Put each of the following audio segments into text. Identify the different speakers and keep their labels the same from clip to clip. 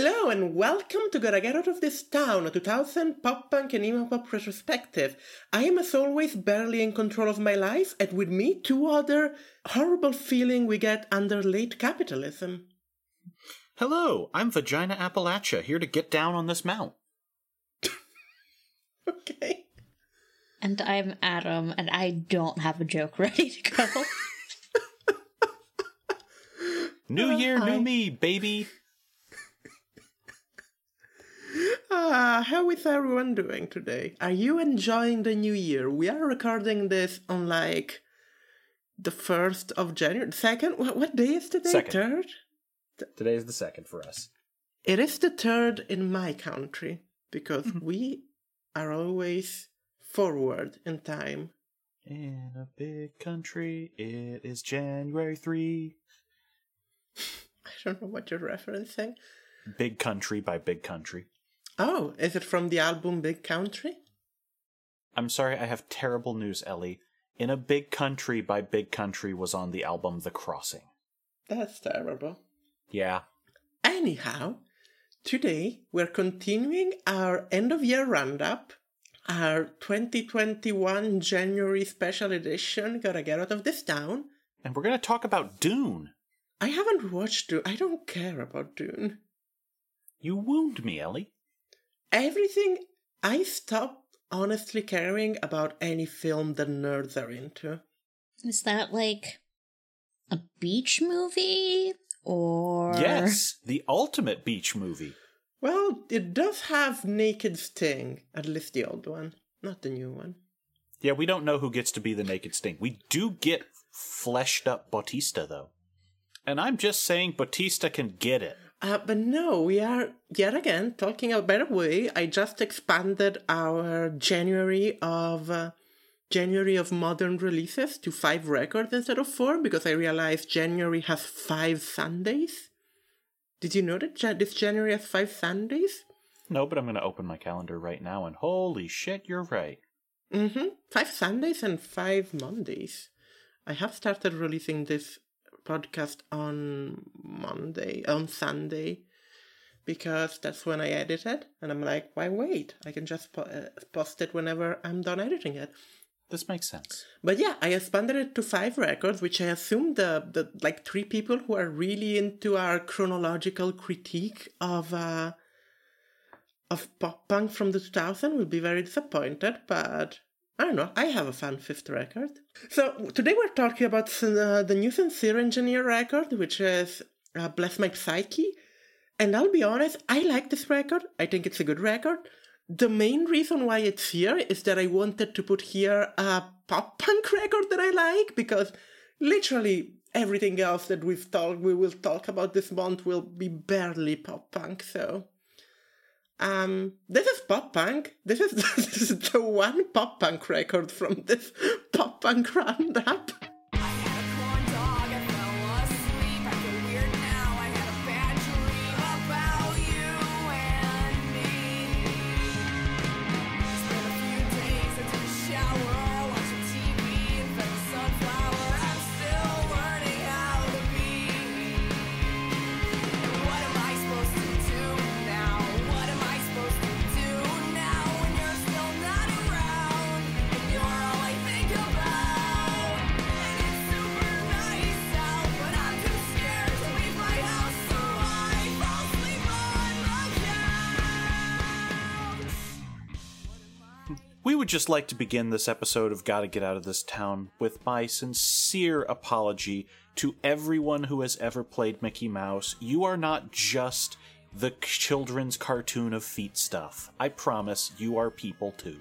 Speaker 1: Hello and welcome to Gotta Get Out of This Town, a 2000 pop punk and emo pop retrospective. I am as always barely in control of my life, and with me, two other horrible feeling we get under late capitalism.
Speaker 2: Hello, I'm Vagina Appalachia, here to get down on this mount.
Speaker 1: Okay.
Speaker 3: And I'm Adam, and I don't have a joke ready to go.
Speaker 2: New year,
Speaker 1: hi.
Speaker 2: new me, baby.
Speaker 1: Ah, how is everyone doing today? Are you enjoying the new year? We are recording this on like the 1st of January. Second? What, what day is today?
Speaker 2: Second.
Speaker 1: Third?
Speaker 2: Today is the second for us.
Speaker 1: It is the third in my country because
Speaker 2: Mm-hmm.
Speaker 1: we are always forward in time.
Speaker 2: In a big country, it is January 3.
Speaker 1: I don't know what you're referencing.
Speaker 2: Big Country by Big Country.
Speaker 1: Oh, is it from the album Big Country?
Speaker 2: I'm sorry, I have terrible news, Ellie. In a Big Country by Big Country was on the album The Crossing.
Speaker 1: That's terrible.
Speaker 2: Yeah.
Speaker 1: Anyhow, today we're continuing our end of year roundup, our 2021 January special edition. Gotta get out of this town.
Speaker 2: And we're going to talk about Dune.
Speaker 1: I haven't watched Dune. I don't care about Dune.
Speaker 2: You wound me, Ellie.
Speaker 1: Everything I stopped honestly caring about any film that nerds are into.
Speaker 3: Is that like a beach movie? Or.
Speaker 2: Yes, the ultimate beach movie.
Speaker 1: Well, it does have Naked Sting, at least the old one, not the new one.
Speaker 2: Yeah, we don't know who gets to be the naked sting. We do get fleshed up Bautista, though. And I'm just saying Bautista can get it.
Speaker 1: Uh, but no, we are yet again talking about. The way, I just expanded our January of uh, January of modern releases to five records instead of four because I realized January has five Sundays. Did you know that this January has five Sundays?
Speaker 2: No, but I'm going to open my calendar right now, and holy shit, you're right.
Speaker 1: Mm-hmm. Five Sundays and five Mondays. I have started releasing this podcast on Monday, on Sunday, because that's when I edit it, and I'm like, why wait? I can just po- uh, post it whenever I'm done editing it.
Speaker 2: This makes sense.
Speaker 1: But yeah, I expanded it to five records, which I assume the, the like three people who are really into our chronological critique of uh of pop punk from the 2000 will be very disappointed. But I don't know. I have a fun fifth record. So today we're talking about uh, the new Sincere Engineer record, which is uh, Bless My Psyche. And I'll be honest, I like this record. I think it's a good record. The main reason why it's here is that I wanted to put here a pop punk record that I like because literally everything else that we've talked we will talk about this month will be barely pop punk. So um this is pop punk. This is this is the one pop punk record from this pop punk roundup.
Speaker 2: Would just like to begin this episode of Gotta Get Out of This Town with my sincere apology to everyone who has ever played Mickey Mouse. You are not just the children's cartoon of feet stuff. I promise you are people too.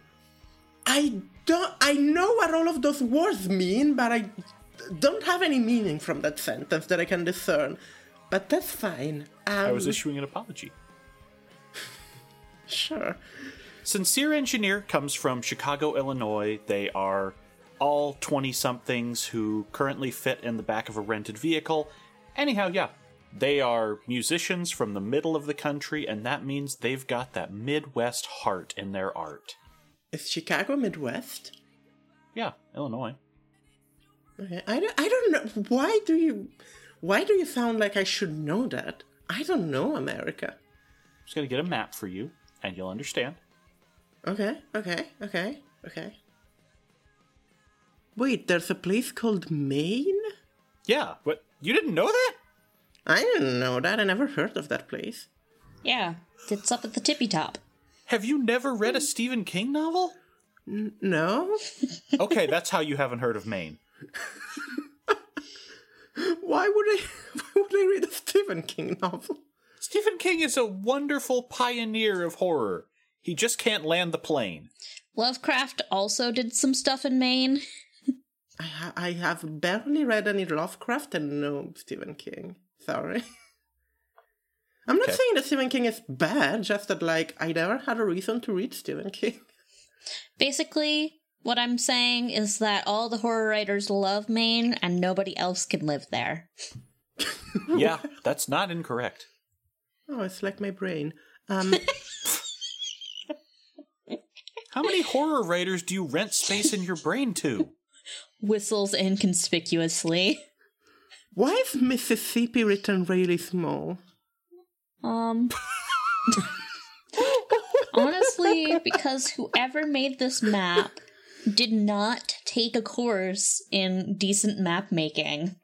Speaker 1: I don't I know what all of those words mean, but I don't have any meaning from that sentence that I can discern, but that's fine. Um,
Speaker 2: I was issuing an apology.
Speaker 1: sure.
Speaker 2: Sincere Engineer comes from Chicago, Illinois. They are all 20 somethings who currently fit in the back of a rented vehicle. Anyhow, yeah, they are musicians from the middle of the country, and that means they've got that Midwest heart in their art.
Speaker 1: Is Chicago Midwest?
Speaker 2: Yeah, Illinois.
Speaker 1: Okay. I don't, I don't know. Why do you why do you sound like I should know that? I don't know America.
Speaker 2: I'm just gonna get a map for you, and you'll understand.
Speaker 1: Okay, okay, okay, okay. Wait, there's a place called Maine?
Speaker 2: Yeah, what? you didn't know that?
Speaker 1: I didn't know that. I never heard of that place.
Speaker 3: Yeah, it's up at the tippy top.
Speaker 2: Have you never read a Stephen King novel?
Speaker 1: No?
Speaker 2: Okay, that's how you haven't heard of Maine.
Speaker 1: Why would I why would I read a Stephen King novel?
Speaker 2: Stephen King is a wonderful pioneer of horror. He just can't land the plane.
Speaker 3: Lovecraft also did some stuff in Maine.
Speaker 1: I, ha- I have barely read any Lovecraft and no Stephen King. Sorry. I'm not
Speaker 2: Okay.
Speaker 1: saying that Stephen King is bad, just that like I never had a reason to read Stephen King.
Speaker 3: Basically, what I'm saying is that all the horror writers love Maine and nobody else can live there.
Speaker 2: Yeah, that's not incorrect.
Speaker 1: Oh, it's like my brain. Um,
Speaker 2: How many horror writers do you rent space in your brain to?
Speaker 3: Whistles inconspicuously.
Speaker 1: why is Mississippi written really small?
Speaker 3: Um. honestly, because whoever made this map did not take a course in decent map making.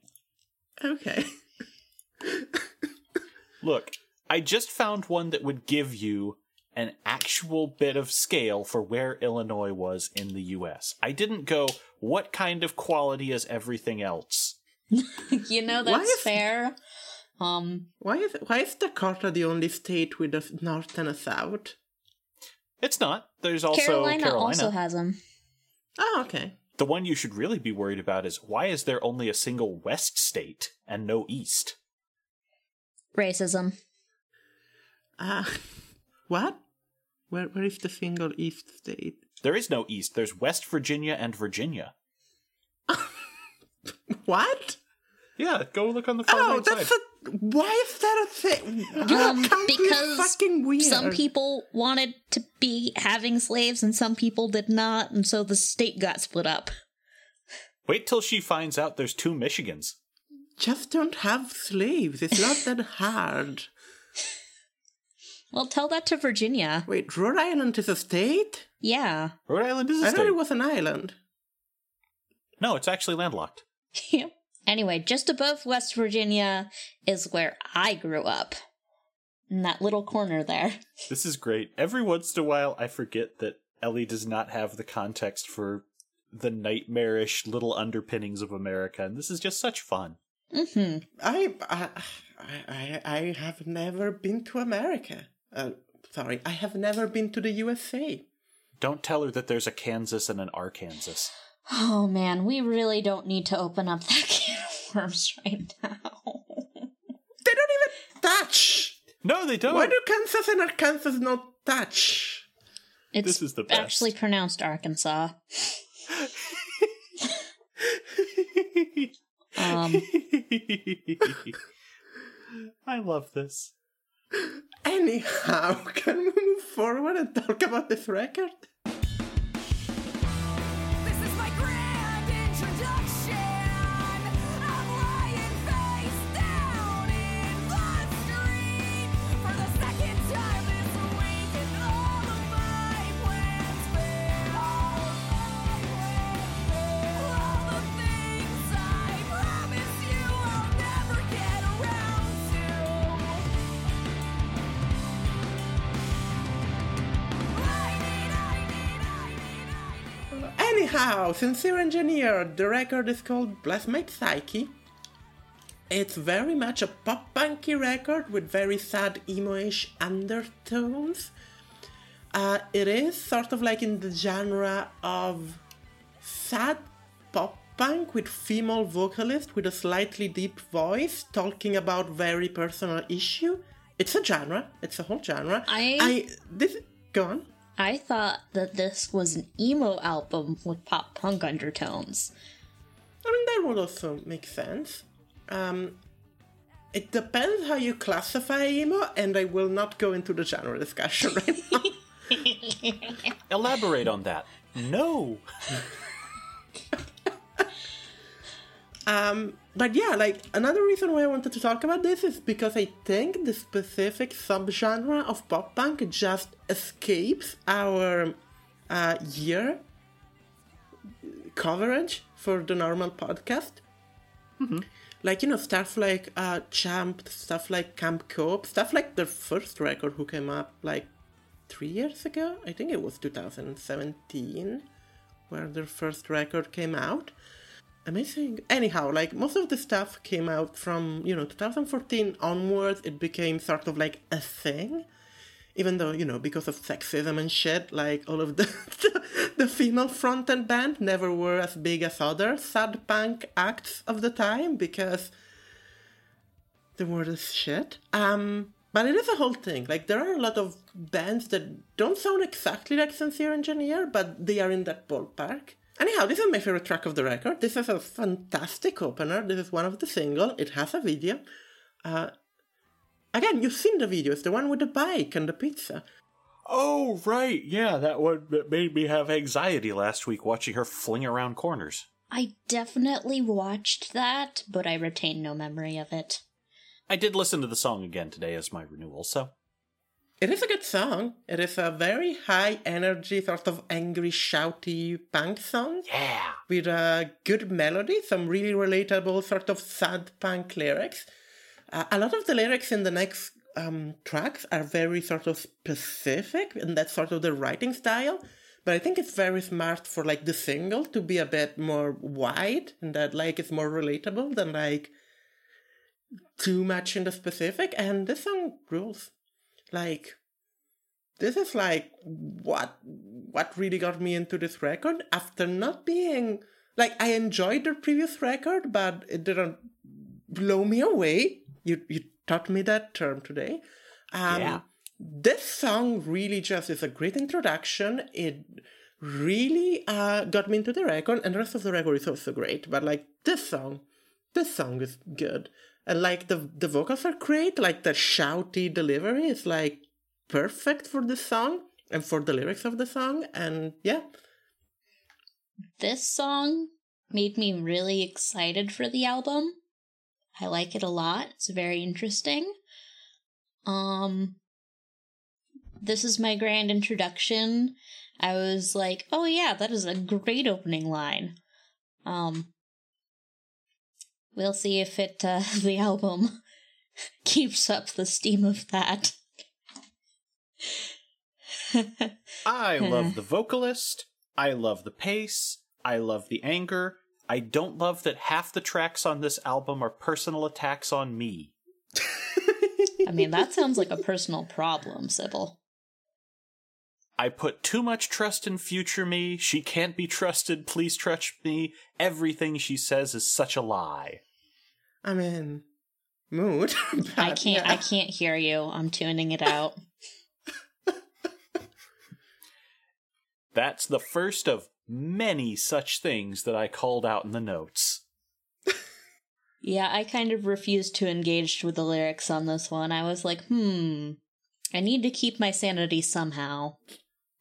Speaker 1: Okay.
Speaker 2: Look, I just found one that would give you an actual bit of scale for where Illinois was in the US. I didn't go, what kind of quality is everything else?
Speaker 3: You know, that's
Speaker 1: is-
Speaker 3: fair. Um,
Speaker 1: Why is why is Dakota the only state with a north and a south?
Speaker 2: It's not. There's also
Speaker 3: Carolina,
Speaker 2: Carolina.
Speaker 3: also has them.
Speaker 1: Oh, okay.
Speaker 2: the one you should really be worried about is why is there only a single west state and no east?
Speaker 3: Racism.
Speaker 1: Uh, what? Where where is the single east state?
Speaker 2: There is no east. There's West Virginia and Virginia.
Speaker 1: What?
Speaker 2: Yeah, go look on the far
Speaker 1: Oh,
Speaker 2: right
Speaker 1: that's
Speaker 2: side.
Speaker 1: a. Why is that a thing?
Speaker 3: Um, because
Speaker 1: fucking weird.
Speaker 3: Some people wanted to be having slaves and some people did not, and so the state got split up.
Speaker 2: Wait till she finds out there's two Michigans.
Speaker 1: just don't have slaves. It's not that hard.
Speaker 3: Well, tell that to Virginia.
Speaker 1: Wait, Rhode Island is a state?
Speaker 3: Yeah.
Speaker 2: Rhode Island is a
Speaker 1: I
Speaker 2: state.
Speaker 1: I thought it was an island.
Speaker 2: No, it's actually landlocked.
Speaker 3: Yep. Anyway, just above West Virginia is where I grew up. In that little corner there.
Speaker 2: This is great. Every once in a while, I forget that Ellie does not have the context for the nightmarish little underpinnings of America, and this is just such fun.
Speaker 3: hmm
Speaker 1: I, I, I, I have never been to America. Uh, sorry, I have never been to the USA.
Speaker 2: Don't tell her that there's a Kansas and an Arkansas.
Speaker 3: Oh man, we really don't need to open up that can of worms right now.
Speaker 1: They don't even touch.
Speaker 2: No, they don't.
Speaker 1: Why do Kansas and Arkansas not touch?
Speaker 3: It's
Speaker 2: This is the best.
Speaker 3: actually pronounced Arkansas. Um,
Speaker 2: I love this.
Speaker 1: Anyhow, can we move forward and talk about this record? Anyhow, Sincere Engineer, the record is called Bless My Psyche. It's very much a pop punky record with very sad emo-ish undertones. Uh, it is sort of like in the genre of sad pop punk with female vocalist with a slightly deep voice talking about very personal issue. It's a genre. It's a whole genre.
Speaker 3: I-
Speaker 1: I this go on.
Speaker 3: I thought that this was an emo album with pop punk undertones.
Speaker 1: I mean, that would also make sense. Um, it depends how you classify emo, and I will not go into the genre discussion right now.
Speaker 2: Elaborate on that. No.
Speaker 1: Um, but yeah, like another reason why I wanted to talk about this is because I think the specific subgenre of pop punk just escapes our uh, year coverage for the normal podcast. Like you know stuff like uh, Champ, stuff like Camp Cope, stuff like their first record who came up like three years ago. I think it was 2017 where their first record came out. Amazing. Anyhow, like most of the stuff came out from, you know, 2014 onwards, it became sort of like a thing. Even though, you know, because of sexism and shit, like all of the the female fronted band never were as big as other sad punk acts of the time because the word is shit. Um, but it is a whole thing. Like there are a lot of bands that don't sound exactly like Sincere Engineer, but they are in that ballpark. Anyhow, this is my favorite track of the record. This is a fantastic opener. This is one of the single. It has a video. Uh, again, you've seen the video. It's the one with the bike and the pizza.
Speaker 2: Oh, right. Yeah, that one that made me have anxiety last week watching her fling around corners.
Speaker 3: I definitely watched that, but I retain no memory of it.
Speaker 2: I did listen to the song again today as my renewal, so.
Speaker 1: It is a good song. It is a very high energy, sort of angry, shouty punk song.
Speaker 2: Yeah.
Speaker 1: with a good melody, some really relatable sort of sad punk lyrics. Uh, a lot of the lyrics in the next um, tracks are very sort of specific, and that's sort of the writing style. But I think it's very smart for like the single to be a bit more wide, and that like it's more relatable than like too much in the specific. And this song rules. Like this is like what what really got me into this record after not being like I enjoyed their previous record, but it didn't blow me away. You you taught me that term today. Um,
Speaker 2: Yeah.
Speaker 1: This song really just is a great introduction. It really uh, got me into the record, and the rest of the record is also great. But like this song, this song is good, and like the the vocals are great. Like the shouty delivery is like perfect for the song and for the lyrics of the song. And yeah,
Speaker 3: This song made me really excited for the album. I like it a lot. It's very interesting. Um this is my grand introduction. I was like, "Oh yeah, that is a great opening line." Um we'll see if it uh, the album keeps up the steam of that.
Speaker 2: I love the vocalist. I love the pace. I love the anger. I don't love that half the tracks on this album are personal attacks on me.
Speaker 3: I mean, that sounds like a personal problem, Sybil.
Speaker 2: I put too much trust in future me. She can't be trusted. Please trust me. Everything she says is such a lie.
Speaker 1: I'm in mood.
Speaker 3: I can't
Speaker 1: yeah.
Speaker 3: I can't hear you. I'm tuning it out.
Speaker 2: That's the first of many such things that I called out in the notes.
Speaker 3: Yeah, I kind of refused to engage with the lyrics on this one. I was like, hmm, I need to keep my sanity somehow.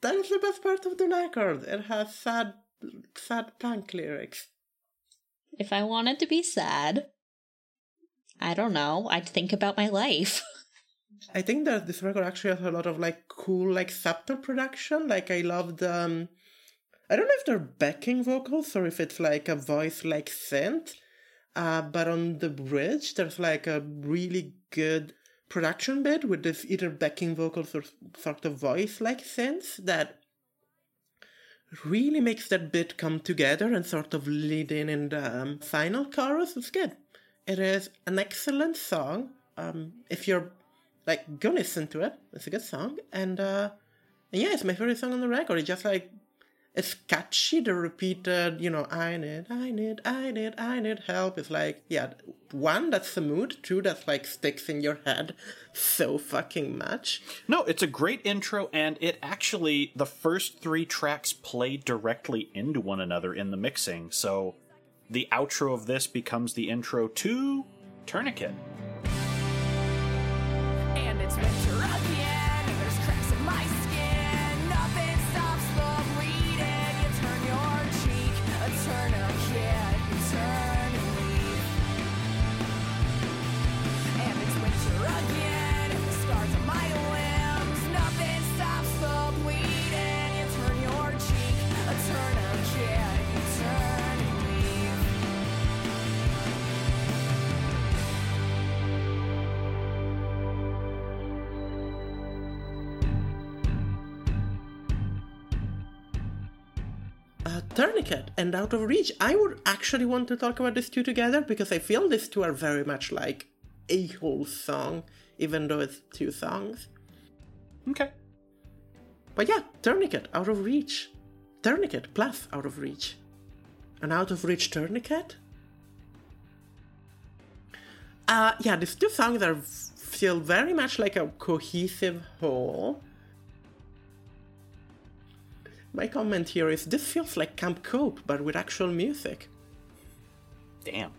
Speaker 1: That is the best part of the record. It has sad, sad punk lyrics.
Speaker 3: If I wanted to be sad, I don't know, I'd think about my life.
Speaker 1: I think that this record actually has a lot of like cool, like subtle production. Like I love the. Um, I don't know if they're backing vocals or if it's like a voice like synth. Uh, but on the bridge, there's like a really good production bit with this either backing vocals or sort of voice like sense that really makes that bit come together and sort of lead in in the um, final chorus. It's good. It is an excellent song. Um, if you're like, go listen to it. It's a good song, and uh, and yeah, it's my favorite song on the record. It just like it's catchy. The repeated, you know, I need, I need, I need, I need help. It's like, yeah, one that's the mood. Two that's like sticks in your head so fucking much.
Speaker 2: No, it's a great intro, and it actually, the first three tracks play directly into one another in the mixing, so the outro of this becomes the intro to Tourniquet.
Speaker 4: And it's winter Tourniquet and
Speaker 1: Out of Reach. I would actually want to talk about these two together because I feel these two are very much like a whole song, even though it's two songs.
Speaker 2: Okay.
Speaker 1: But yeah, Tourniquet, Out of Reach. Tourniquet plus Out of Reach. An Out of Reach Tourniquet? Uh, yeah, these two songs are feel very much like a cohesive whole. My comment here is this feels like Camp Cope, but with actual music.
Speaker 2: Damn.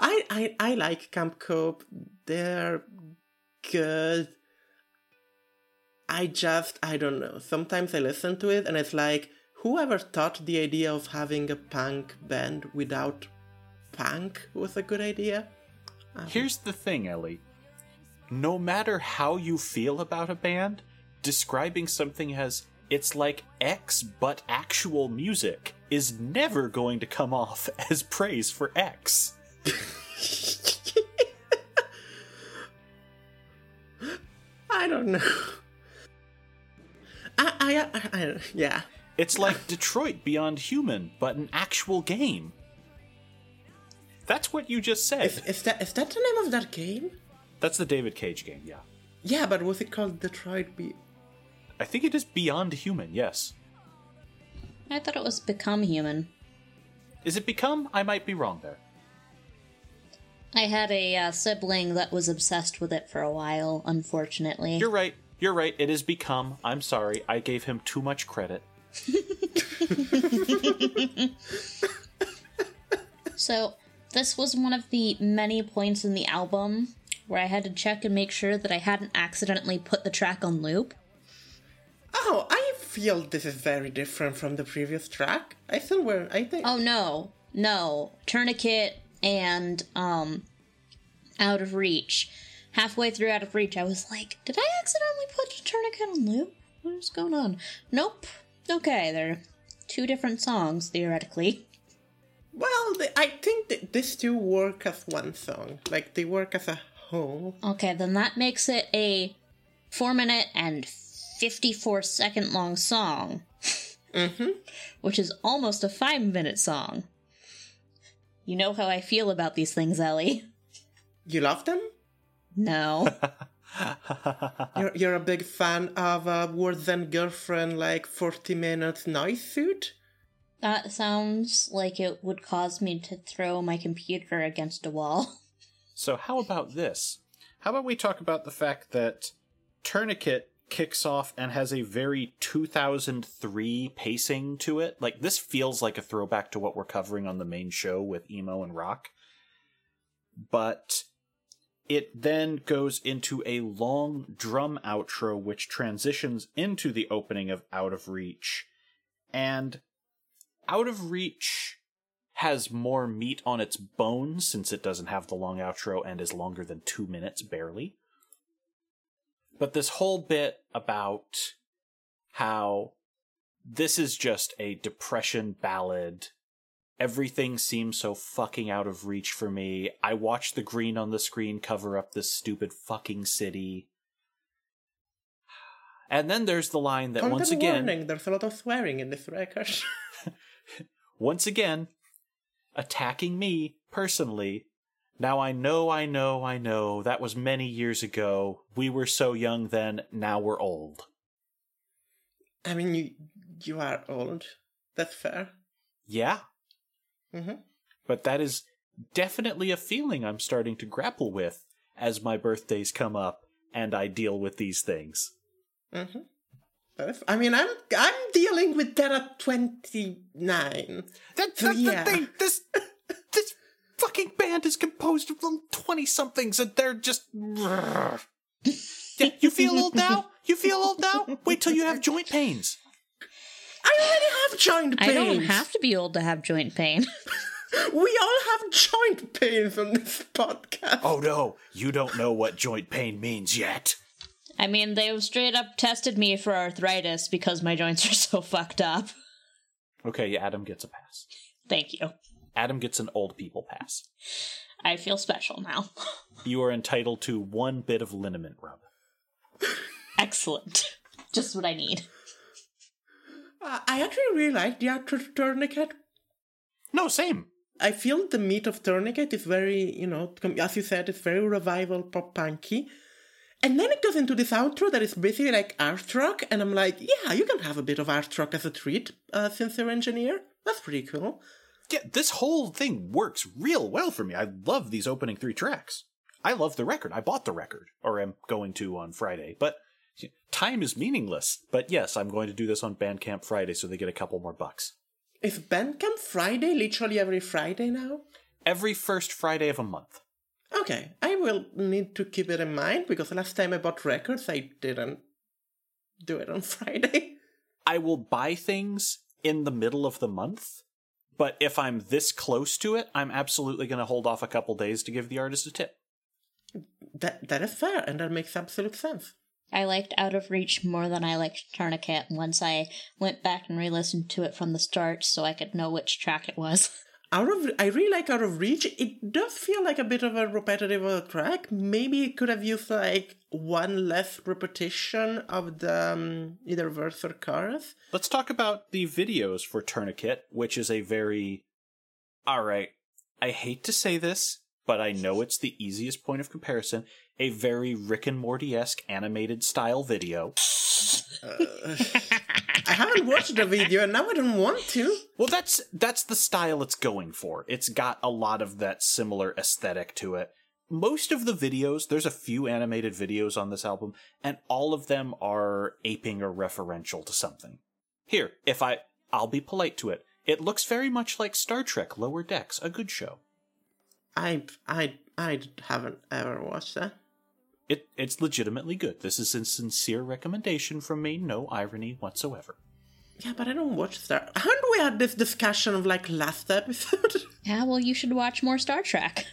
Speaker 1: I, I I like Camp Cope. They're good. I just I don't know. Sometimes I listen to it and it's like whoever thought the idea of having a punk band without punk was a good idea.
Speaker 2: Um, Here's the thing, Ellie. No matter how you feel about a band, describing something as it's like X but actual music is never going to come off as praise for X.
Speaker 1: I don't know. I I, I, I yeah.
Speaker 2: It's like Detroit Beyond Human, but an actual game. That's what you just said.
Speaker 1: Is, is that is that the name of that game?
Speaker 2: That's the David Cage game, yeah.
Speaker 1: Yeah, but was it called Detroit Be
Speaker 2: I think it is Beyond Human, yes.
Speaker 3: I thought it was Become Human.
Speaker 2: Is it Become? I might be wrong there.
Speaker 3: I had a uh, sibling that was obsessed with it for a while, unfortunately.
Speaker 2: You're right. You're right. It is Become. I'm sorry. I gave him too much credit.
Speaker 3: So, this was one of the many points in the album where I had to check and make sure that I hadn't accidentally put the track on loop.
Speaker 1: Oh, I feel this is very different from the previous track. I still were I think
Speaker 3: Oh no, no. Tourniquet and um Out of Reach. Halfway through Out of Reach, I was like, did I accidentally put the tourniquet on loop? What is going on? Nope. Okay, they're two different songs, theoretically.
Speaker 1: Well, they, I think that these two work as one song. Like they work as a whole.
Speaker 3: Okay, then that makes it a four minute and 54 second long song.
Speaker 1: Mm-hmm.
Speaker 3: Which is almost a five minute song. You know how I feel about these things, Ellie.
Speaker 1: You love them?
Speaker 3: No.
Speaker 1: You're, you're a big fan of uh, Worse Than Girlfriend, like 40 minutes noise suit?
Speaker 3: that sounds like it would cause me to throw my computer against a wall.
Speaker 2: So, how about this? How about we talk about the fact that Tourniquet kicks off and has a very 2003 pacing to it? Like, this feels like a throwback to what we're covering on the main show with emo and rock. But it then goes into a long drum outro, which transitions into the opening of Out of Reach. And Out of Reach has more meat on its bones since it doesn't have the long outro and is longer than two minutes, barely. But this whole bit about how this is just a depression ballad. Everything seems so fucking out of reach for me. I watch the green on the screen cover up this stupid fucking city. And then there's the line that
Speaker 1: Content
Speaker 2: once again
Speaker 1: warning, there's a lot of swearing in this record.
Speaker 2: once again, attacking me personally. Now I know, I know, I know, that was many years ago. We were so young then, now we're old.
Speaker 1: I mean, you you are old. That's fair.
Speaker 2: Yeah,
Speaker 1: Mm-hmm.
Speaker 2: but that is definitely a feeling I'm starting to grapple with as my birthdays come up and I deal with these things.
Speaker 1: Mm-hmm. I mean, I'm I'm dealing with that at twenty nine.
Speaker 2: That, that's
Speaker 1: yeah.
Speaker 2: the thing. This this fucking band is composed of little twenty somethings, and they're just. Yeah, you feel old now? You feel old now? Wait till you have joint pains.
Speaker 1: I already have joint
Speaker 3: I don't have to be old to have joint pain.
Speaker 1: We all have joint pains on this podcast.
Speaker 2: Oh no, you don't know what joint pain means yet.
Speaker 3: I mean, they straight up tested me for arthritis because my joints are so fucked up.
Speaker 2: Okay, yeah, Adam gets a pass.
Speaker 3: Thank you.
Speaker 2: Adam gets an old people pass.
Speaker 3: I feel special now.
Speaker 2: You are entitled to one bit of liniment rub.
Speaker 3: Excellent. Just what I need.
Speaker 1: Uh, I actually really like the art of tourniquet.
Speaker 2: No, same.
Speaker 1: I feel the meat of tourniquet is very, you know, as you said, it's very revival pop punky. And then it goes into this outro that is basically like art rock, and I'm like, yeah, you can have a bit of art rock as a treat, uh, sincere engineer. That's pretty cool.
Speaker 2: Yeah, this whole thing works real well for me. I love these opening three tracks. I love the record. I bought the record, or am going to on Friday. But time is meaningless. But yes, I'm going to do this on Bandcamp Friday so they get a couple more bucks.
Speaker 1: Is Bandcamp Friday literally every Friday now?
Speaker 2: Every first Friday of a month.
Speaker 1: Okay, I will need to keep it in mind because last time I bought records, I didn't do it on Friday.
Speaker 2: I will buy things in the middle of the month, but if I'm this close to it, I'm absolutely going to hold off a couple days to give the artist a tip.
Speaker 1: That that is fair, and that makes absolute sense.
Speaker 3: I liked Out of Reach more than I liked Tourniquet once I went back and re listened to it from the start so I could know which track it was.
Speaker 1: Out of I really like Out of Reach. It does feel like a bit of a repetitive track. Maybe it could have used like one less repetition of the um, either verse or chorus.
Speaker 2: Let's talk about the videos for Tourniquet, which is a very. Alright, I hate to say this, but I know it's the easiest point of comparison. A very Rick and Morty esque animated style video.
Speaker 1: Uh, I haven't watched the video, and now I don't want to.
Speaker 2: Well, that's that's the style it's going for. It's got a lot of that similar aesthetic to it. Most of the videos, there's a few animated videos on this album, and all of them are aping or referential to something. Here, if I I'll be polite to it. It looks very much like Star Trek Lower Decks, a good show.
Speaker 1: I I I haven't ever watched that.
Speaker 2: It it's legitimately good. This is a sincere recommendation from me, no irony whatsoever.
Speaker 1: Yeah, but I don't watch Star. Haven't we had this discussion of like last episode?
Speaker 3: Yeah, well, you should watch more Star Trek.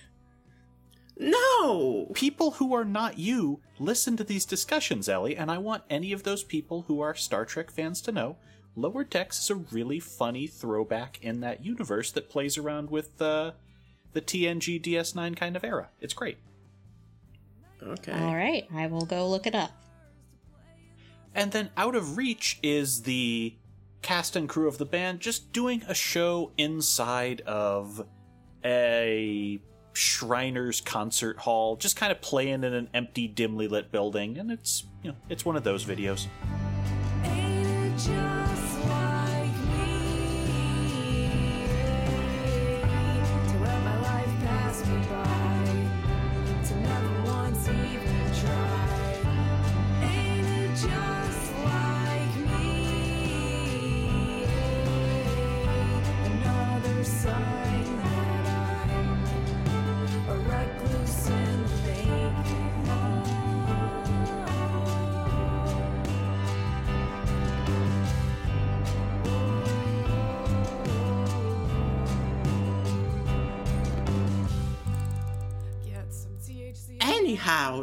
Speaker 1: no.
Speaker 2: people who are not you listen to these discussions, Ellie, and I want any of those people who are Star Trek fans to know Lower Decks is a really funny throwback in that universe that plays around with uh, the TNG DS9 kind of era. It's great.
Speaker 1: Okay.
Speaker 3: All right, I will go look it up.
Speaker 2: And then Out of Reach is the cast and crew of the band just doing a show inside of a Shriners concert hall, just kind of playing in an empty, dimly lit building, and it's you know it's one of those videos.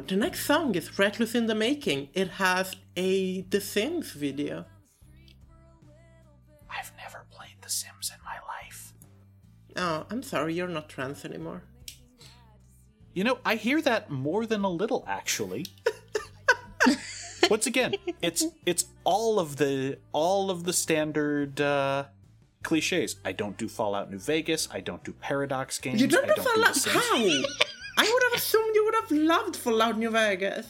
Speaker 4: The
Speaker 1: next song is Recluse in the Making. It has a The Sims video.
Speaker 2: I've never played The Sims in my life.
Speaker 1: Oh, I'm sorry, you're not trans anymore.
Speaker 2: You know, I hear that more than a little, actually. Once again, it's it's all of the all of the standard uh, cliches. I don't do Fallout New Vegas. I don't do Paradox games.
Speaker 1: You don't
Speaker 2: I
Speaker 1: know
Speaker 2: don't do
Speaker 1: Fallout?
Speaker 2: The
Speaker 1: How? I would have assumed you would have loved Fallout New Vegas.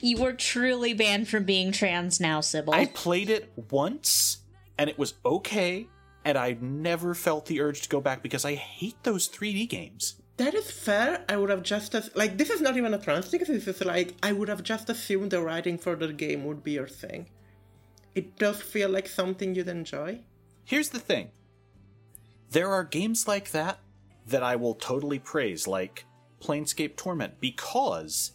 Speaker 3: You were truly banned from being trans now, Sybil.
Speaker 2: I played it once and it was okay, and I never felt the urge to go back because I hate those 3D games.
Speaker 1: That is fair. I would have just as like this is not even a trans thing. This is like I would have just assumed the writing for the game would be your thing. It does feel like something you'd enjoy.
Speaker 2: Here's the thing there are games like that that I will totally praise, like Planescape Torment, because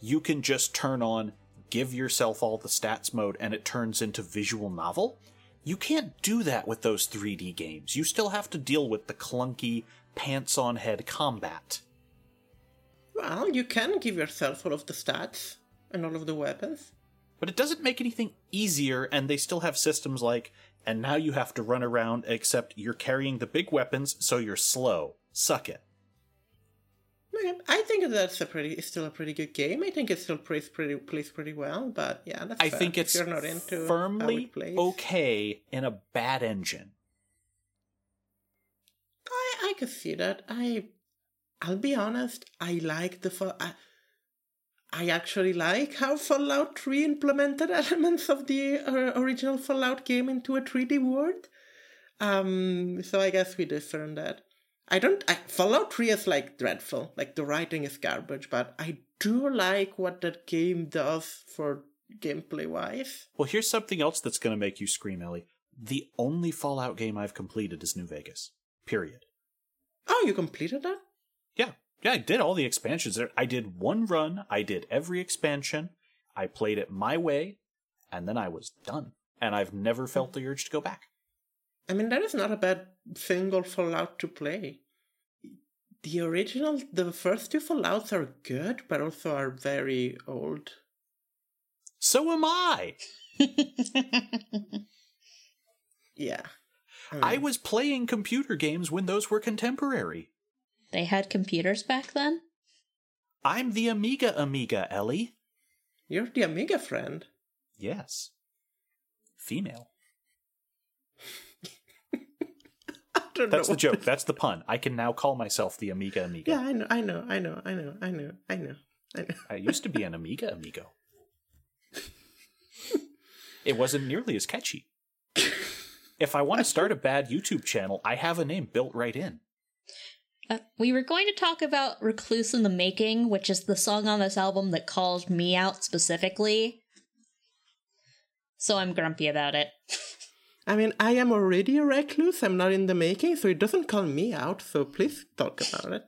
Speaker 2: you can just turn on, give yourself all the stats mode, and it turns into visual novel. You can't do that with those 3D games. You still have to deal with the clunky, pants on head combat.
Speaker 1: Well, you can give yourself all of the stats and all of the weapons.
Speaker 2: But it doesn't make anything easier, and they still have systems like, and now you have to run around, except you're carrying the big weapons, so you're slow. Suck it.
Speaker 1: I think that's a pretty, it's still a pretty good game. I think it still plays pretty, plays pretty well. But yeah, that's
Speaker 2: I
Speaker 1: fair.
Speaker 2: think
Speaker 1: If
Speaker 2: it's
Speaker 1: you're not into
Speaker 2: firmly
Speaker 1: it
Speaker 2: okay in a bad engine.
Speaker 1: I I could see that. I I'll be honest. I like the Fall. I, I actually like how Fallout 3 implemented elements of the uh, original Fallout game into a 3D world. Um, so I guess we differ on that. I don't. I, Fallout 3 is like dreadful. Like the writing is garbage, but I do like what that game does for gameplay wise.
Speaker 2: Well, here's something else that's going to make you scream, Ellie. The only Fallout game I've completed is New Vegas. Period.
Speaker 1: Oh, you completed that?
Speaker 2: Yeah. Yeah, I did all the expansions there. I did one run, I did every expansion, I played it my way, and then I was done. And I've never felt the urge to go back.
Speaker 1: I mean, that is not a bad single Fallout to play. The original, the first two Fallouts are good, but also are very old.
Speaker 2: So am I!
Speaker 1: Yeah.
Speaker 2: I was playing computer games when those were contemporary.
Speaker 3: they had computers back then?
Speaker 2: I'm the Amiga Amiga, Ellie.
Speaker 1: You're the Amiga friend.
Speaker 2: Yes. Female.
Speaker 1: I don't
Speaker 2: That's
Speaker 1: know.
Speaker 2: the joke. That's the pun. I can now call myself the Amiga Amiga.
Speaker 1: Yeah, I know, I know, I know, I know, I know, I know, I know.
Speaker 2: I used to be an Amiga Amigo. it wasn't nearly as catchy. If I want to start a bad YouTube channel, I have a name built right in.
Speaker 3: Uh, we were going to talk about Recluse in the Making, which is the song on this album that calls me out specifically. So I'm grumpy about it.
Speaker 1: I mean, I am already a recluse. I'm not in the making, so it doesn't call me out. So please talk about it.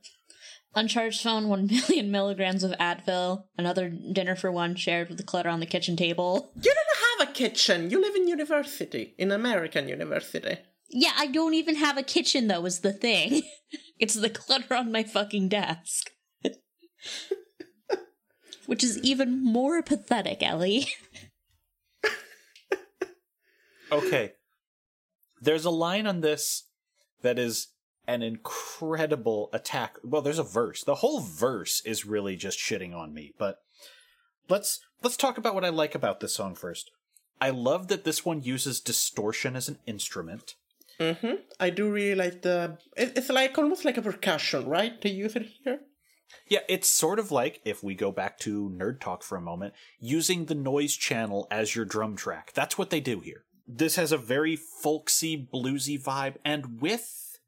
Speaker 3: Uncharged phone, 1 million milligrams of Advil, another dinner for one shared with the clutter on the kitchen table.
Speaker 1: You don't have a kitchen. You live in university, in American university.
Speaker 3: Yeah, I don't even have a kitchen though, is the thing. it's the clutter on my fucking desk. Which is even more pathetic, Ellie.
Speaker 2: Okay. There's a line on this that is an incredible attack. Well, there's a verse. The whole verse is really just shitting on me, but let's let's talk about what I like about this song first. I love that this one uses distortion as an instrument.
Speaker 1: Mm-hmm. I do really like the. It's like almost like a percussion, right? To use it here.
Speaker 2: Yeah, it's sort of like, if we go back to Nerd Talk for a moment, using the noise channel as your drum track. That's what they do here. This has a very folksy, bluesy vibe, and with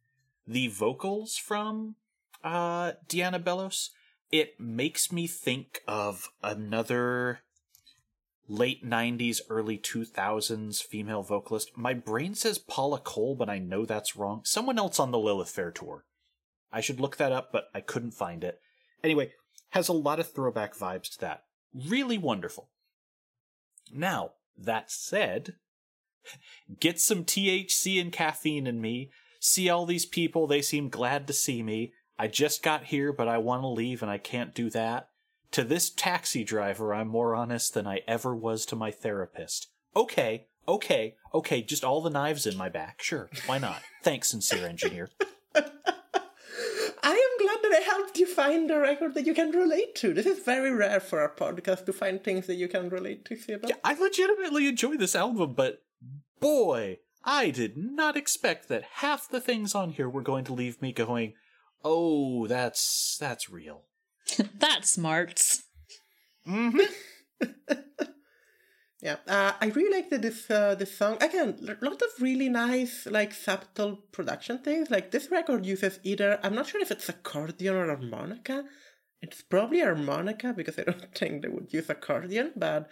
Speaker 2: the vocals from uh, Deanna Belos, it makes me think of another late 90s, early 2000s female vocalist. My brain says Paula Cole, but I know that's wrong. Someone else on the Lilith Fair tour. I should look that up, but I couldn't find it. Anyway, has a lot of throwback vibes to that. Really wonderful. Now, that said, get some THC and caffeine in me. See all these people, they seem glad to see me. I just got here, but I want to leave and I can't do that. To this taxi driver, I'm more honest than I ever was to my therapist. Okay, okay, okay, just all the knives in my back. Sure, why not? Thanks, sincere engineer.
Speaker 1: I am glad that I helped you find a record that you can relate to. This is very rare for our podcast to find things that you can relate to, Siba.
Speaker 2: Yeah, I legitimately enjoy this album, but boy, I did not expect that half the things on here were going to leave me going, "Oh, that's that's real."
Speaker 3: That's smarts.
Speaker 2: Mm-hmm.
Speaker 1: Yeah, uh, I really like the, this uh, this song. Again, a lot of really nice, like subtle production things. Like this record uses either I'm not sure if it's accordion or harmonica. It's probably harmonica because I don't think they would use accordion, but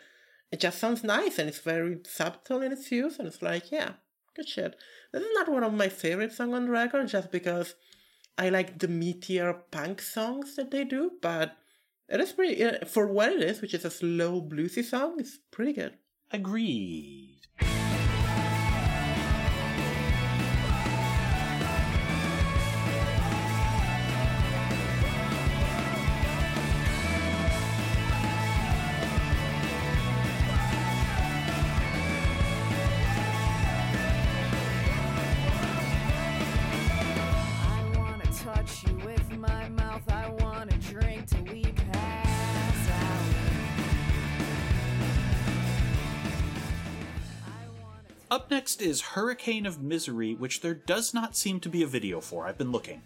Speaker 1: it just sounds nice and it's very subtle in its use. And it's like, yeah, good shit. This is not one of my favorite songs on the record, just because I like the meteor punk songs that they do, but it is pretty uh, for what it is, which is a slow bluesy song. It's pretty good.
Speaker 2: Agreed. Up next is Hurricane of Misery, which there does not seem to be a video for. I've been looking.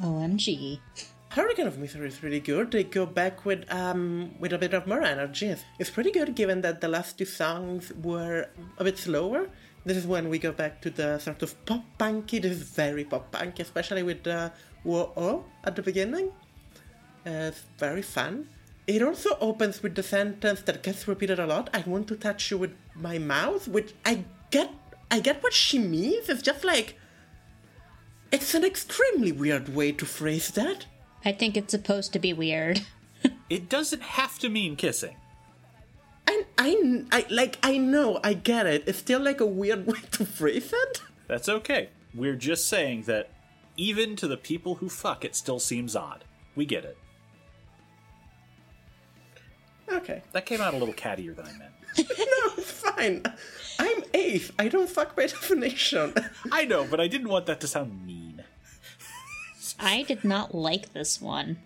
Speaker 3: OMG.
Speaker 1: Hurricane of Misery is really good. They go back with um with a bit of more energy. It's pretty good given that the last two songs were a bit slower. This is when we go back to the sort of pop punky. This is very pop punk, especially with the whoa oh at the beginning. Uh, it's very fun. It also opens with the sentence that gets repeated a lot. I want to touch you with my mouth, which I get. I get what she means. It's just like it's an extremely weird way to phrase that.
Speaker 3: I think it's supposed to be weird.
Speaker 2: It doesn't have to mean kissing.
Speaker 1: And I, I, like, I know, I get it. It's still like a weird way to phrase it.
Speaker 2: That's okay. We're just saying that even to the people who fuck, it still seems odd. We get it.
Speaker 1: Okay.
Speaker 2: That came out a little cattier than I meant.
Speaker 1: No, fine. I'm eighth. I don't fuck by definition.
Speaker 2: I know, but I didn't want that to sound mean.
Speaker 3: I did not like this one.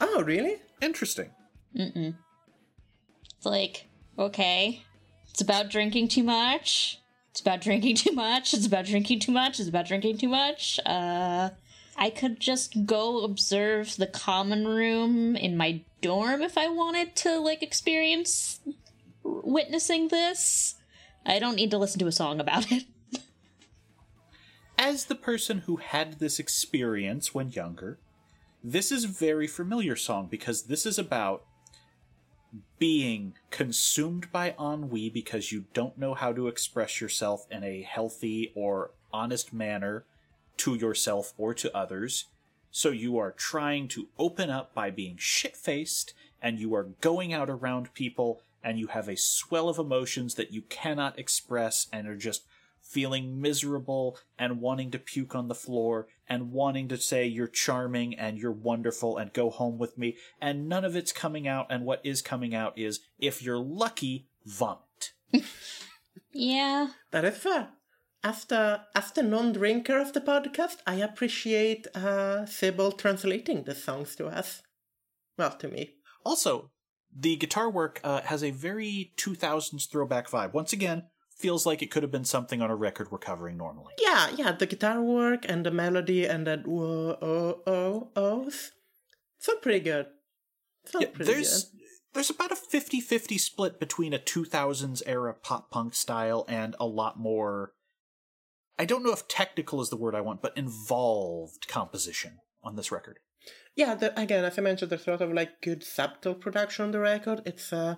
Speaker 1: oh, really?
Speaker 2: Interesting. Mm-hmm.
Speaker 3: It's like, okay, it's about drinking too much. It's about drinking too much. It's about drinking too much. It's about drinking too much. Uh, I could just go observe the common room in my dorm if I wanted to, like, experience witnessing this. I don't need to listen to a song about it.
Speaker 2: As the person who had this experience when younger, this is very familiar song because this is about being consumed by ennui because you don't know how to express yourself in a healthy or honest manner to yourself or to others. So you are trying to open up by being shit faced, and you are going out around people, and you have a swell of emotions that you cannot express, and are just feeling miserable and wanting to puke on the floor and wanting to say you're charming and you're wonderful and go home with me, and none of it's coming out, and what is coming out is, if you're lucky, vomit.
Speaker 3: Yeah.
Speaker 1: That is fair. After, after non-drinker of the podcast, I appreciate uh, Sybil translating the songs to us. Well, to me.
Speaker 2: Also, the guitar work uh, has a very 2000s throwback vibe. Once again, feels like it could have been something on a record we're covering normally.
Speaker 1: Yeah, yeah, the guitar work and the melody and that whoa oh oh ohs. Sound pretty good. Sound
Speaker 2: Yeah,
Speaker 1: pretty
Speaker 2: there's
Speaker 1: good.
Speaker 2: there's about a 50-50 split between a 2000s era pop punk style and a lot more I don't know if technical is the word I want, but involved composition on this record.
Speaker 1: Yeah, the, again, as I mentioned, there's a lot of like good subtle production on the record. It's uh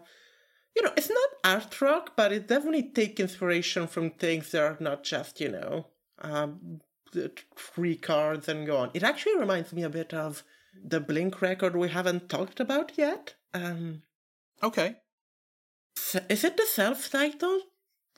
Speaker 1: you know, it's not art rock, but it definitely take inspiration from things that are not just, you know, um, the three chords and go on. It actually reminds me a bit of the Blink record we haven't talked about yet. Um,
Speaker 2: Okay.
Speaker 1: is it the self-titled?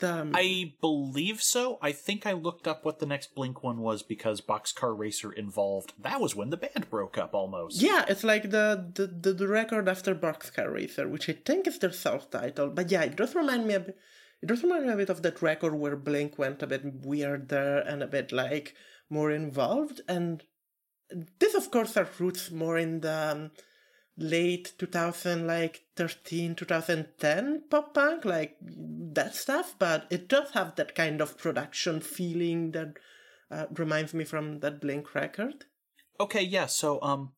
Speaker 1: The, um,
Speaker 2: I believe so. I think I looked up what the next Blink one was because Boxcar Racer involved. That was when the band broke up almost.
Speaker 1: Yeah, it's like the, the, the, the record after Boxcar Racer, which I think is their self-title. But yeah, it does remind me a bit. It does remind me a bit of that record where Blink went a bit weirder and a bit like more involved. And this, of course, are roots more in the um, late 2000, like 13, 2010 pop punk, like that stuff. But it does have that kind of production feeling that uh, reminds me from that Blink record.
Speaker 2: Okay, yeah. So, um,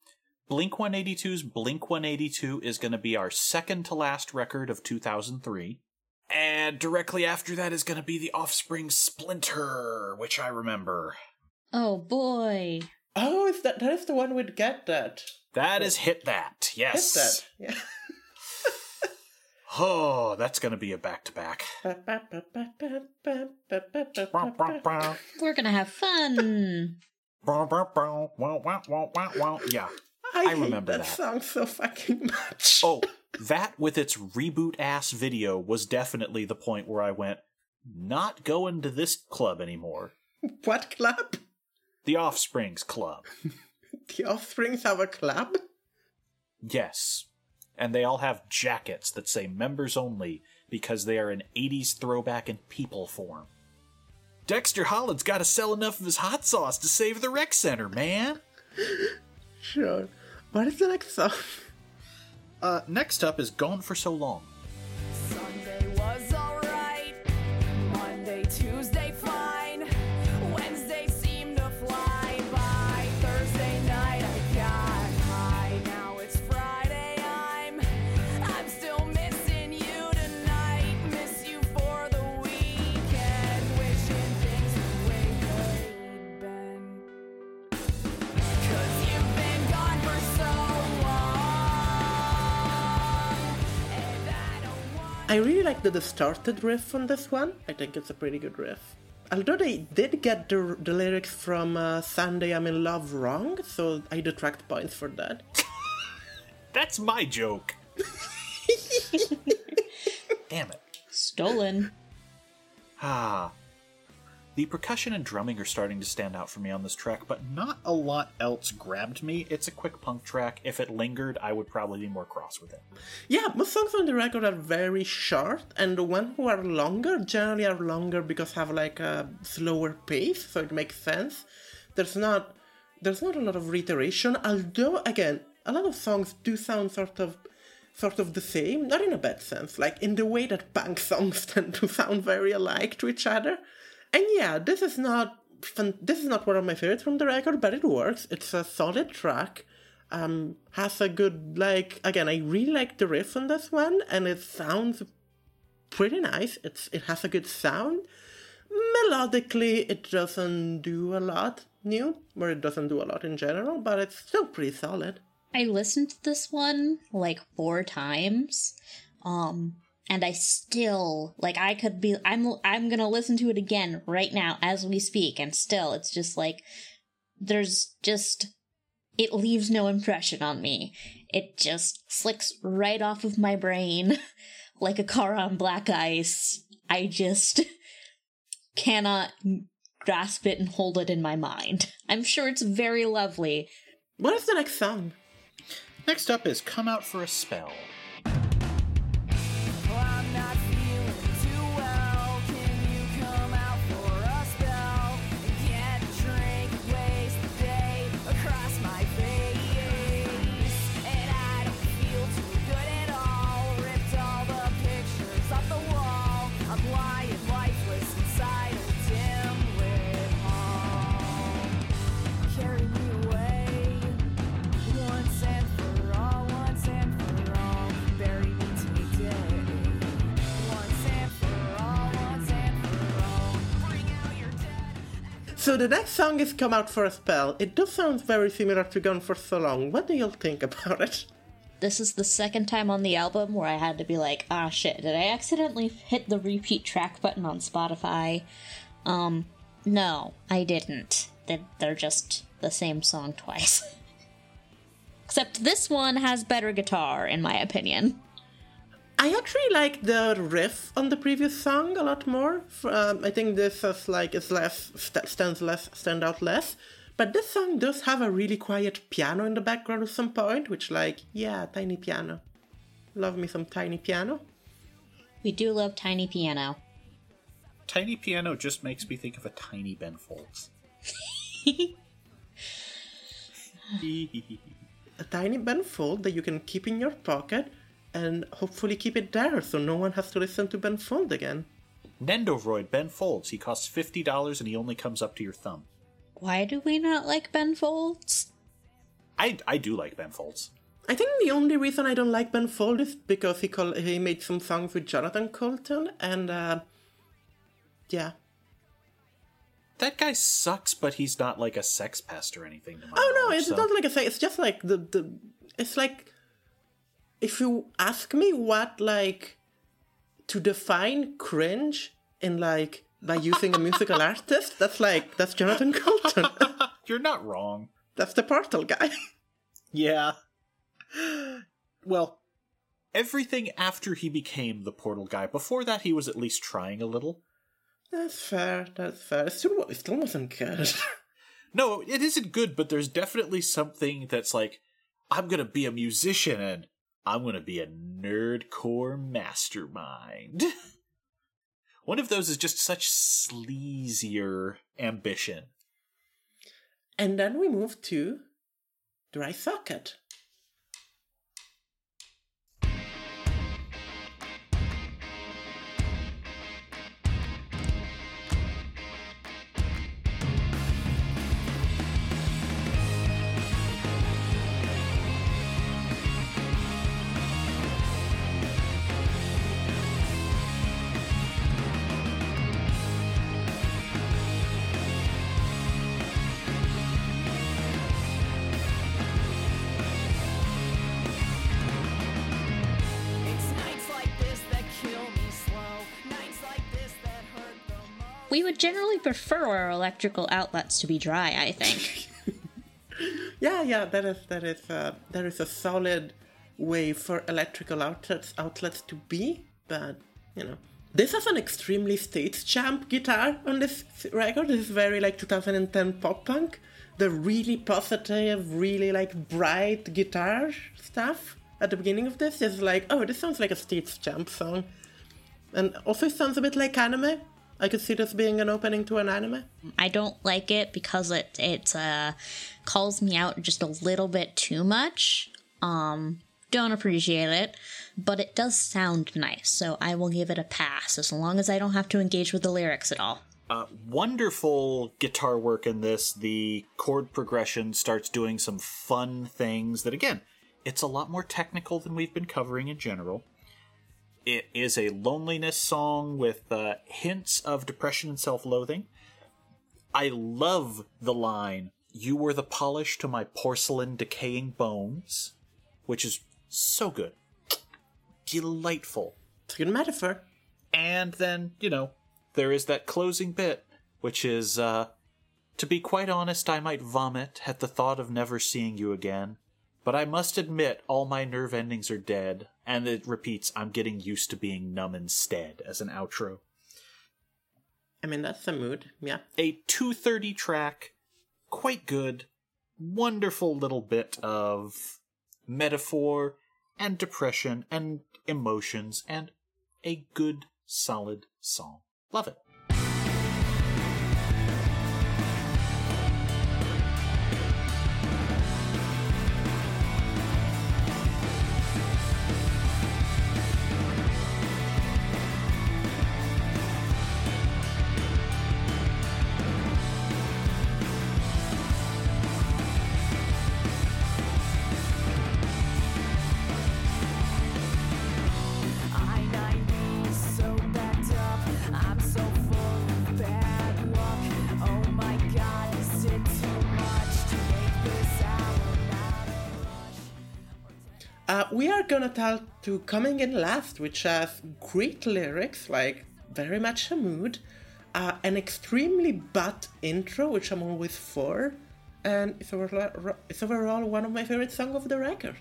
Speaker 2: Blink 182's Blink 182 is going to be our second to last record of 2003. And directly after that is going to be the Offspring Splinter, which I remember.
Speaker 3: Oh boy.
Speaker 1: Oh, is that that is the one with Get That?
Speaker 2: That is Hit That.
Speaker 1: Hit
Speaker 2: Yes.
Speaker 1: that. Yeah.
Speaker 2: Oh, that's going to be a back to back.
Speaker 3: We're gonna have fun.
Speaker 2: Yeah.
Speaker 1: I,
Speaker 2: I
Speaker 1: hate
Speaker 2: remember
Speaker 1: that,
Speaker 2: that.
Speaker 1: song so fucking much.
Speaker 2: Oh, that with its reboot ass video was definitely the point where I went, not going to this club anymore.
Speaker 1: what club?
Speaker 2: The Offsprings Club.
Speaker 1: The Offsprings have a club?
Speaker 2: Yes. And they all have jackets that say members only because they are an 80s throwback in people form. Dexter Holland's got to sell enough of his hot sauce to save the rec center, man.
Speaker 1: Sure. What is the next song?
Speaker 2: Uh, next up is Gone for So Long.
Speaker 4: I
Speaker 1: really like the distorted riff on this one. I think it's a pretty good riff. Although they did get the, the lyrics from uh, Sunday I'm in Love wrong, so I detract points for that.
Speaker 2: That's my joke. Damn it.
Speaker 3: Stolen.
Speaker 2: Ah. The percussion and drumming are starting to stand out for me on this track, but not a lot else grabbed me. It's a quick punk track. If it lingered, I would probably be more cross with it.
Speaker 1: Yeah, most songs on the record are very short, and the ones who are longer generally are longer because have like a slower pace, so it makes sense. There's not there's not a lot of reiteration, although again, a lot of songs do sound sort of sort of the same, not in a bad sense, like in the way that punk songs tend to sound very alike to each other. And yeah, this is not fun- this is not one of my favorites from the record, but it works. It's a solid track. Um, has a good like again. I really like the riff on this one, and it sounds pretty nice. It's it has a good sound. Melodically, it doesn't do a lot new, or it doesn't do a lot in general, but it's still pretty solid.
Speaker 3: I listened to this one like four times. Um and I still like I could be I'm I'm going to listen to it again right now as we speak and still it's just like there's just it leaves no impression on me. It just slicks right off of my brain like a car on black ice. I just cannot grasp it and hold it in my mind. I'm sure it's very lovely,
Speaker 1: What is the next song?
Speaker 2: Next up is Come Out for a Spell.
Speaker 1: So the next song is "Come Out for a Spell." It does sound very similar to "Gone for So Long." What do you all think about it?
Speaker 3: this is the second time on the album where I had to be like, ah, shit, did I accidentally hit the repeat track button on Spotify? Um, no, I didn't. They're, they're just the same song twice. Except this one has better guitar, in my opinion.
Speaker 1: I actually like the riff on the previous song a lot more. Um, I think this is like is less st- stands less stand out less. But this song does have a really quiet piano in the background at some point, which like yeah, tiny piano. Love me some tiny piano.
Speaker 3: We do love Tiny Piano.
Speaker 2: Tiny piano just makes me think of a tiny Ben Folds.
Speaker 1: A tiny Ben Fold that you can keep in your pocket and hopefully keep it there so no one has to listen to Ben Fold again.
Speaker 2: Nendoroid Ben Folds. He costs $50 and he only comes up to your thumb.
Speaker 3: Why do we not like Ben Folds?
Speaker 2: I I do like Ben Folds.
Speaker 1: I think the only reason I don't like Ben Fold is because he call, he made some songs with Jonathan Coulton, and uh, yeah.
Speaker 2: That guy sucks, but he's not like a sex pest or anything. To my
Speaker 1: Oh no, it's
Speaker 2: so-
Speaker 1: not like a say. It's just like the the. It's like if you ask me what like to define cringe in like by using a musical artist, that's like that's Jonathan Coulton.
Speaker 2: You're not wrong.
Speaker 1: that's the portal guy.
Speaker 2: Yeah. Well, everything after he became the portal guy. Before that, he was at least trying a little.
Speaker 1: That's fair. That's fair. It still, it still wasn't good.
Speaker 2: No, it isn't good, but there's definitely something that's like, I'm gonna be a musician and I'm gonna be a nerdcore mastermind. One of those is just such sleazier ambition.
Speaker 1: and then we move to Dry Socket.
Speaker 3: We would generally prefer our electrical outlets to be dry, I think.
Speaker 1: Yeah, yeah, that is that is uh, that is a solid way for electrical outlets outlets to be, but you know. This has an extremely State Champs guitar on this record. This is very like 2010 pop punk. The really positive, really like bright guitar stuff at the beginning of this is like, oh, this sounds like a State Champs song. And also it sounds a bit like anime. I could see this being an opening to an anime.
Speaker 3: I don't like it because it it uh, calls me out just a little bit too much. Um, don't appreciate it, but it does sound nice, so I will give it a pass as long as I don't have to engage with the lyrics at all.
Speaker 2: Uh, wonderful guitar work in this. The chord progression starts doing some fun things that, again, it's a lot more technical than we've been covering in general. It is a loneliness song with uh, hints of depression and self loathing. I love the line, You were the polish to my porcelain decaying bones, which is so good. Delightful.
Speaker 1: It's a good metaphor.
Speaker 2: And then, you know, there is that closing bit, which is, uh, to be quite honest, I might vomit at the thought of never seeing you again. But I must admit, all my nerve endings are dead. And it repeats, I'm getting used to being numb instead as an outro.
Speaker 1: I mean, that's the mood. Yeah.
Speaker 2: A 230 track, quite good, wonderful little bit of metaphor and depression and emotions and a good, solid song. Love it.
Speaker 1: Gonna tell to coming in last, which has great lyrics, like very much a mood, uh, an extremely butt intro, which I'm always for, and it's overall, it's overall one of my favorite songs of the record.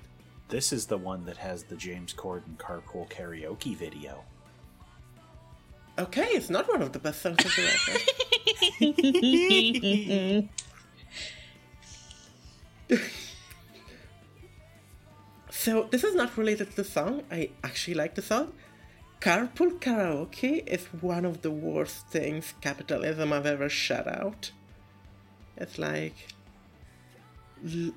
Speaker 2: This is the one that has the James Corden carpool karaoke video.
Speaker 1: Okay, it's not one of the best songs of the record. so this is not related to the song. I actually like the song. Carpool karaoke is one of the worst things capitalism I've ever shut out. It's like l-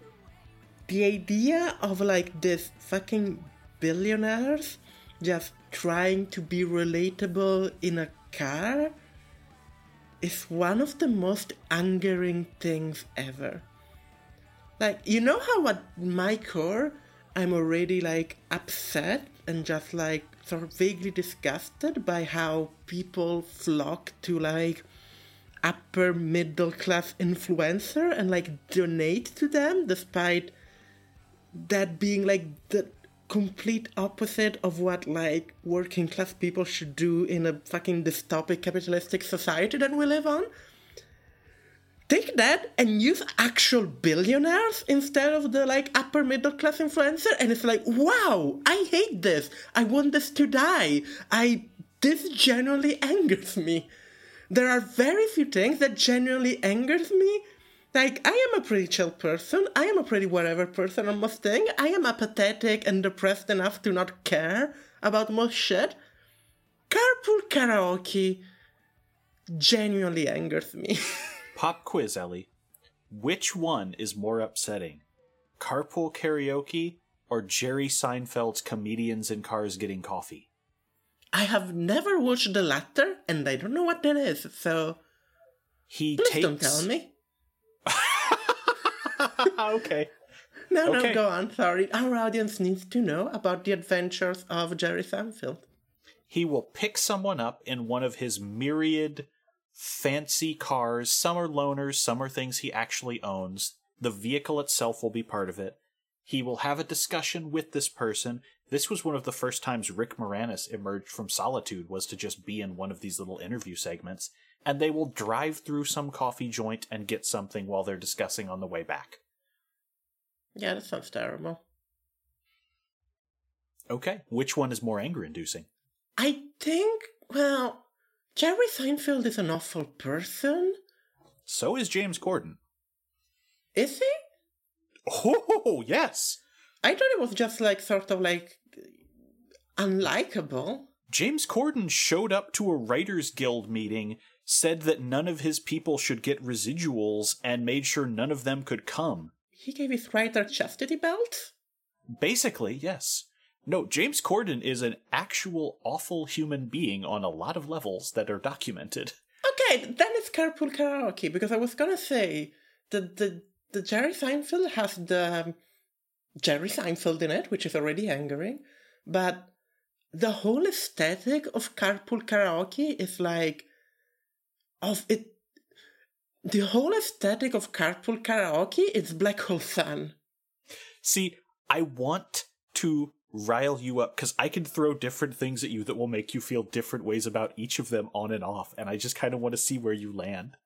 Speaker 1: the idea of like this fucking billionaires just trying to be relatable in a car is one of the most angering things ever. like you know how at my core I'm already like upset and just like sort of vaguely disgusted by how people flock to like upper middle class influencer and like donate to them despite that being like the complete opposite of what like working class people should do in a fucking dystopic capitalistic society that we live on take that and use actual billionaires instead of the like upper middle class influencer and it's like wow i hate this. I want this to die. I this genuinely angers me. There are very few things that genuinely angers me. Like i am a pretty chill person. I am a pretty whatever person on most things. I am apathetic and depressed enough to not care about most shit. Carpool karaoke genuinely angers me
Speaker 2: Pop quiz, Ellie. Which one is more upsetting? Carpool karaoke or Jerry Seinfeld's comedians in cars getting coffee?
Speaker 1: I have never watched the latter, and I don't know what that is, so
Speaker 2: He
Speaker 1: please
Speaker 2: takes.
Speaker 1: don't tell me.
Speaker 2: okay.
Speaker 1: No,
Speaker 2: Okay.
Speaker 1: no, go on. Sorry, our audience needs to know about the adventures of Jerry Seinfeld.
Speaker 2: He will pick someone up in one of his myriad fancy cars. Some are loaners, some are things he actually owns. The vehicle itself will be part of it. He will have a discussion with this person. This was one of the first times Rick Moranis emerged from solitude was to just be in one of these little interview segments, and they will drive through some coffee joint and get something while they're discussing on the way back.
Speaker 1: Yeah, that sounds terrible.
Speaker 2: Okay, which one is more anger inducing?
Speaker 1: I think, well, Jerry Seinfeld is an awful person.
Speaker 2: So is James Corden.
Speaker 1: Is he?
Speaker 2: Oh, yes!
Speaker 1: I thought it was just like sort of like unlikable.
Speaker 2: James Corden showed up to a Writers Guild meeting, said that none of his people should get residuals, and made sure none of them could come.
Speaker 1: He gave his writer chastity belt.
Speaker 2: Basically, yes. No, James Corden is an actual awful human being on a lot of levels that are documented.
Speaker 1: Okay, then it's carpool karaoke because I was gonna say the the the Jerry Seinfeld has the um, Jerry Seinfeld in it, which is already angering, but the whole aesthetic of carpool karaoke is like of it. The whole aesthetic of carpool karaoke is Black Hole Sun.
Speaker 2: See, I want to rile you up because I can throw different things at you that will make you feel different ways about each of them on and off, and I just kind of want to see where you land.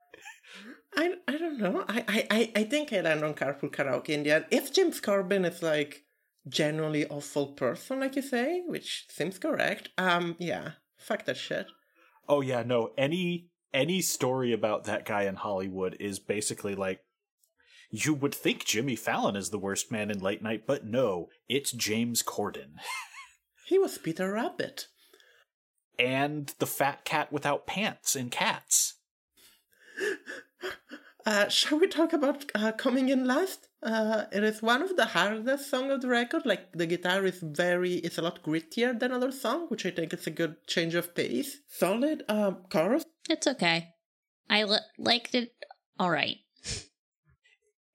Speaker 1: I, I don't know. I, I, I- think I land on carpool karaoke in the end. If James Corden is like generally awful person, like you say, which seems correct, um, yeah, fuck that shit.
Speaker 2: Oh yeah, no. Any any story about that guy in Hollywood is basically like you would think Jimmy Fallon is the worst man in late night, but no, it's James Corden.
Speaker 1: He was Peter Rabbit.
Speaker 2: and the fat cat without pants in Cats.
Speaker 1: Uh, shall we talk about uh, coming in last? Uh, it is one of the hardest song of the record. Like the guitar is very, it's a lot grittier than other song, which I think is a good change of pace. Solid um, chorus.
Speaker 3: It's okay. I li- liked it alright.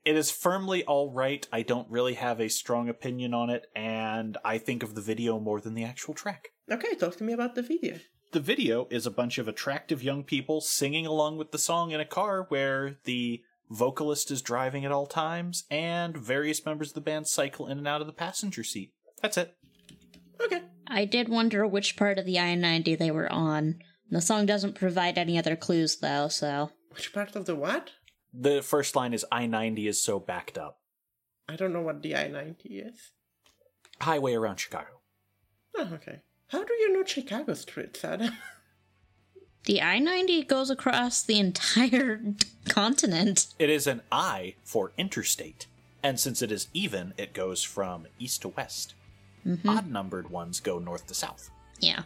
Speaker 2: It is firmly all right. I don't really have a strong opinion on it, and I think of the video more than the actual track.
Speaker 1: Okay, talk to me about the video.
Speaker 2: The video is a bunch of attractive young people singing along with the song in a car where the vocalist is driving at all times and various members of the band cycle in and out of the passenger seat. That's it.
Speaker 1: Okay.
Speaker 3: I did wonder which part of the I 90 they were on. The song doesn't provide any other clues, though, so.
Speaker 1: Which part of the what?
Speaker 2: The first line is I 90 is so backed up.
Speaker 1: I don't know what the I 90 is.
Speaker 2: Highway around Chicago.
Speaker 1: Oh, okay. How do you know Chicago streets, Adam?
Speaker 3: The I 90 goes across the entire continent.
Speaker 2: It is an I for interstate. And since it is even, it goes from east to west. Odd numbered ones go north to south.
Speaker 3: Yeah.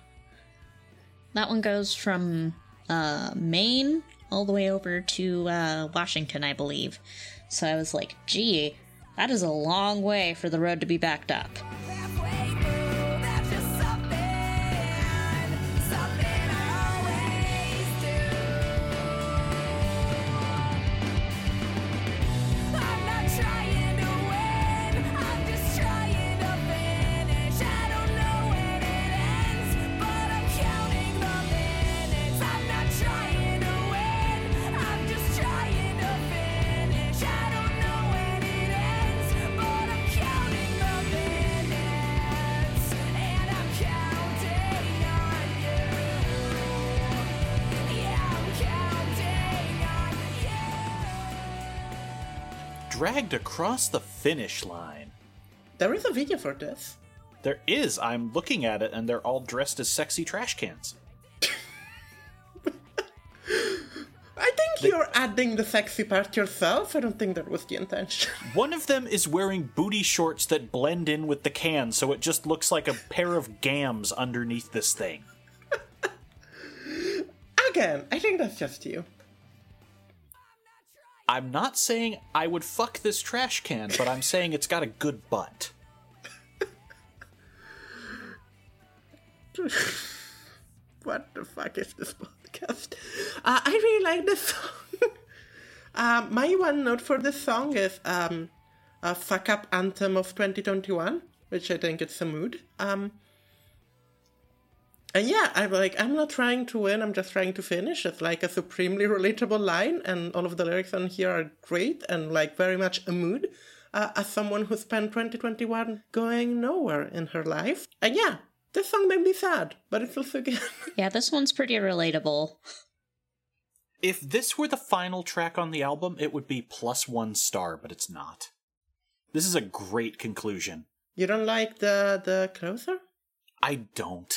Speaker 3: That one goes from uh, Maine all the way over to uh, Washington, I believe. So I was like, gee, that is a long way for the road to be backed up.
Speaker 2: Dragged cross the finish line.
Speaker 1: There is a video for this.
Speaker 2: There is. I'm looking at it, and they're all dressed as sexy trash cans.
Speaker 1: I think you're adding the sexy part yourself. I don't think that was the intention.
Speaker 2: One of them is wearing booty shorts that blend in with the can, so it just looks like a pair of gams underneath this thing.
Speaker 1: Again, I think that's just you.
Speaker 2: I'm not saying I would fuck this trash can, but I'm saying it's got a good butt.
Speaker 1: What the fuck is this podcast? Uh, I really like this song. uh, my one note for this song is um, a fuck up anthem of 2021, which I think it's a mood. Um, and yeah, I'm like, I'm not trying to win, I'm just trying to finish. It's like a supremely relatable line, and all of the lyrics on here are great and like very much a mood. Uh, as someone who spent 2021 going nowhere in her life. And yeah, this song made me sad, but it's also good.
Speaker 3: Yeah, this one's pretty relatable.
Speaker 2: If this were the final track on the album, it would be plus one star, but it's not. This is a great conclusion.
Speaker 1: you don't like the the closer?
Speaker 2: I don't.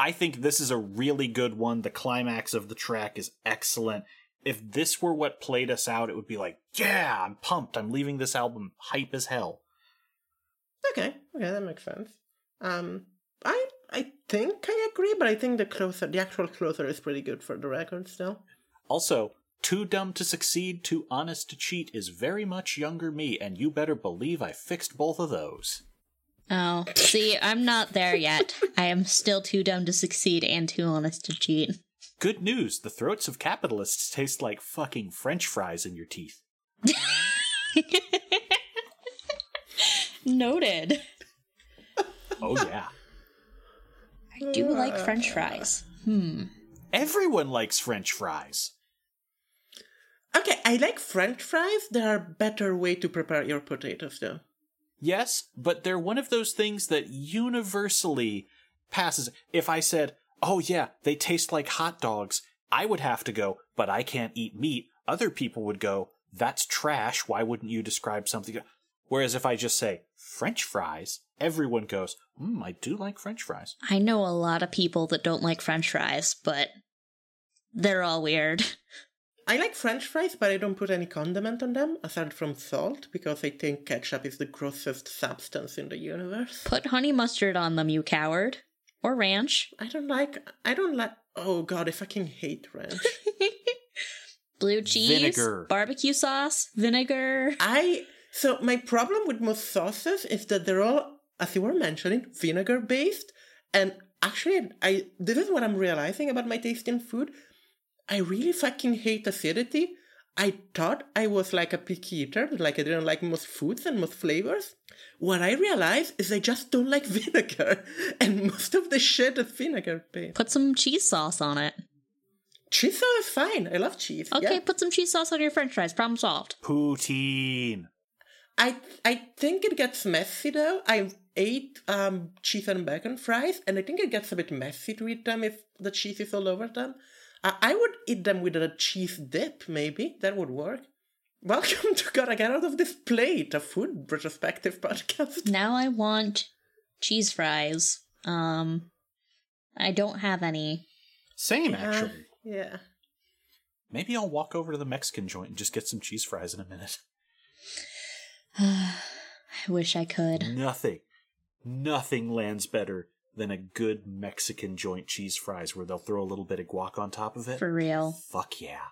Speaker 2: I think this is a really good one. The climax of the track is excellent. If this were what played us out, it would be like, yeah, I'm pumped. I'm leaving this album hype as hell.
Speaker 1: Okay, okay, that makes sense. Um, I I think I agree, but I think the closer, the actual closer, is pretty good for the record still.
Speaker 2: Also, Too Dumb to Succeed, Too Honest to Cheat is very much younger me, and you better believe I fixed both of those.
Speaker 3: Oh, see, I'm not there yet. I am still too dumb to succeed and too honest to cheat.
Speaker 2: Good news, the throats of capitalists taste like fucking french fries in your teeth.
Speaker 3: Noted.
Speaker 2: Oh, yeah.
Speaker 3: I do like french fries. Hmm.
Speaker 2: Everyone likes french fries.
Speaker 1: Okay, I like French fries. There are better way to prepare your potatoes, though.
Speaker 2: Yes, but they're one of those things that universally passes. If I said, oh yeah, they taste like hot dogs, I would have to go, but I can't eat meat. Other people would go, that's trash. Why wouldn't you describe something? Whereas if I just say French fries, everyone goes, mm, I do like French fries.
Speaker 3: I know a lot of people that don't like french fries, but they're all weird.
Speaker 1: I like French fries, but I don't put any condiment on them aside from salt because I think ketchup is the grossest substance in the universe.
Speaker 3: Put honey mustard on them, you coward. Or ranch.
Speaker 1: I don't like. I don't like. Oh god, I fucking hate ranch.
Speaker 3: Blue cheese.
Speaker 2: Vinegar.
Speaker 3: Barbecue sauce. Vinegar.
Speaker 1: I so my problem with most sauces is that they're all, as you were mentioning, vinegar based. And actually, I this is what I'm realizing about my taste in food. I really fucking hate acidity. I thought I was like a picky eater, like I didn't like most foods and most flavors. What I realized is I just don't like vinegar, and most of the shit is vinegar based.
Speaker 3: Put some cheese sauce on it.
Speaker 1: Cheese sauce is fine. I love cheese.
Speaker 3: Okay,
Speaker 1: yeah.
Speaker 3: put some cheese sauce on your french fries. Problem solved.
Speaker 2: Poutine.
Speaker 1: I I think it gets messy though. I ate um, cheese and bacon fries, and I think it gets a bit messy to eat them if the cheese is all over them. I would eat them with a cheese dip, maybe that would work. Welcome to Gotta Get Out of This Plate, a food retrospective podcast.
Speaker 3: Now I want cheese fries. Um, I don't have any.
Speaker 2: Same,
Speaker 1: Uh,
Speaker 2: actually.
Speaker 1: yeah.
Speaker 2: Maybe I'll walk over to the Mexican joint and just get some cheese fries in a minute.
Speaker 3: I wish I could.
Speaker 2: Nothing, nothing lands better than a good Mexican joint cheese fries where they'll throw a little bit of guac on top of it.
Speaker 3: For real.
Speaker 2: Fuck yeah.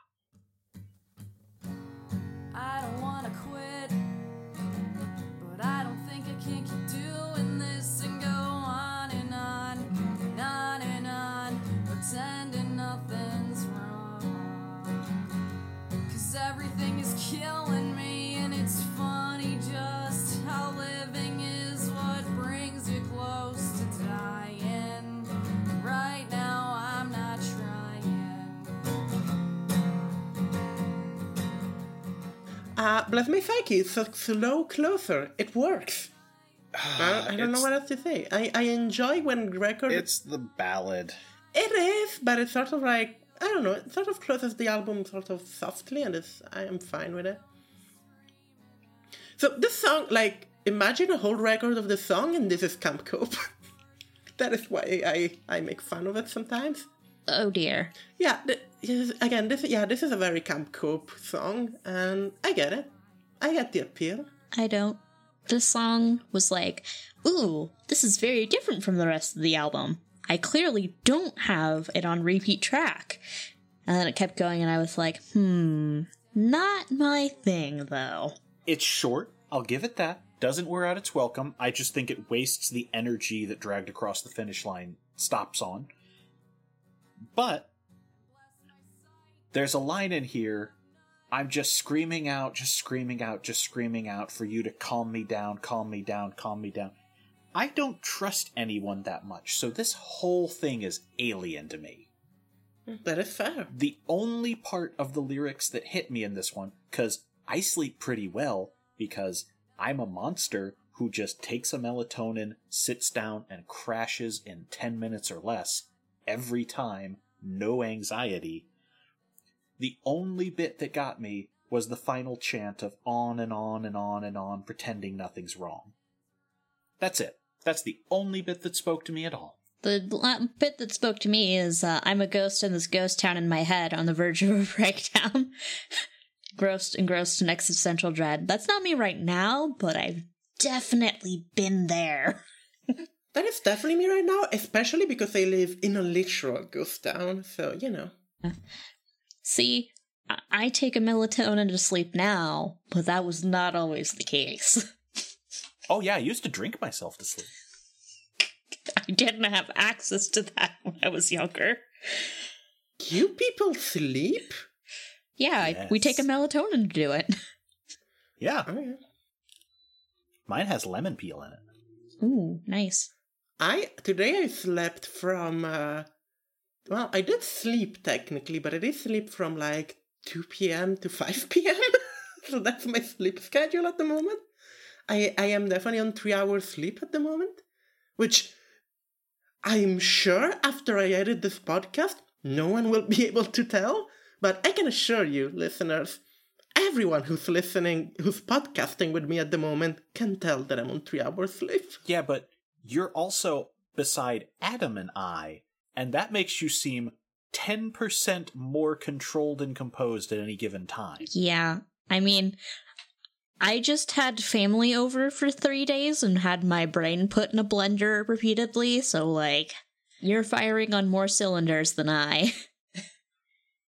Speaker 1: Uh, bless my psyche, it's a slow closer. It works. I, I don't know what else to say. I, I enjoy when record.
Speaker 2: It's the ballad.
Speaker 1: It is, but it's sort of like I don't know. It sort of closes the album sort of softly, and it's I am fine with it. So this song, like, imagine a whole record of the song, and this is Camp Cope. that is why I I make fun of it sometimes.
Speaker 3: Oh dear.
Speaker 1: Yeah, th- again, this yeah, this is a very Camp Cope song, and I get it. I get the appeal.
Speaker 3: I don't. This song was like, ooh, this is very different from the rest of the album. I clearly don't have it on repeat track. And then it kept going, and I was like, hmm, not my thing, though.
Speaker 2: It's short, I'll give it that. Doesn't wear out its welcome. I just think it wastes the energy that dragged across the finish line stops on. But there's a line in here. I'm just screaming out, just screaming out, just screaming out for you to calm me down, calm me down, calm me down. I don't trust anyone that much, so this whole thing is alien to me. Hmm.
Speaker 1: That is fair.
Speaker 2: The only part of the lyrics that hit me in this one, because I sleep pretty well, because I'm a monster who just takes a melatonin, sits down, and crashes in 10 minutes or less every time, no anxiety. The only bit that got me was the final chant of on and on and on and on, pretending nothing's wrong. That's it. That's the only bit that spoke to me at all.
Speaker 3: The bit that spoke to me is uh, I'm a ghost in this ghost town in my head on the verge of a breakdown. Grossed, engrossed in existential dread. That's not me right now, but I've definitely been there.
Speaker 1: That is definitely me right now, especially because I live in a literal ghost town. So you know.
Speaker 3: See, I-, I take a melatonin to sleep now, but that was not always the case.
Speaker 2: Oh, yeah, I used to drink myself to sleep.
Speaker 3: I didn't have access to that when I was younger.
Speaker 1: You people sleep?
Speaker 3: Yeah, I- we take a melatonin to do it.
Speaker 2: Yeah,
Speaker 1: Oh, yeah.
Speaker 2: mine has lemon peel in it.
Speaker 3: Ooh, nice.
Speaker 1: I today I slept from uh well, I did sleep technically, but I did sleep from like 2 p.m. to 5 p.m. so that's my sleep schedule at the moment. I I am definitely on 3 hours sleep at the moment, which I'm sure after I edit this podcast, no one will be able to tell, but I can assure you, listeners, everyone who's listening, who's podcasting with me at the moment can tell that I'm on 3 hours sleep.
Speaker 2: Yeah, but you're also beside Adam and I, and that makes you seem 10% more controlled and composed at any given time.
Speaker 3: Yeah, I mean, I just had family over for three days and had my brain put in a blender repeatedly, so like, you're firing on more cylinders than I.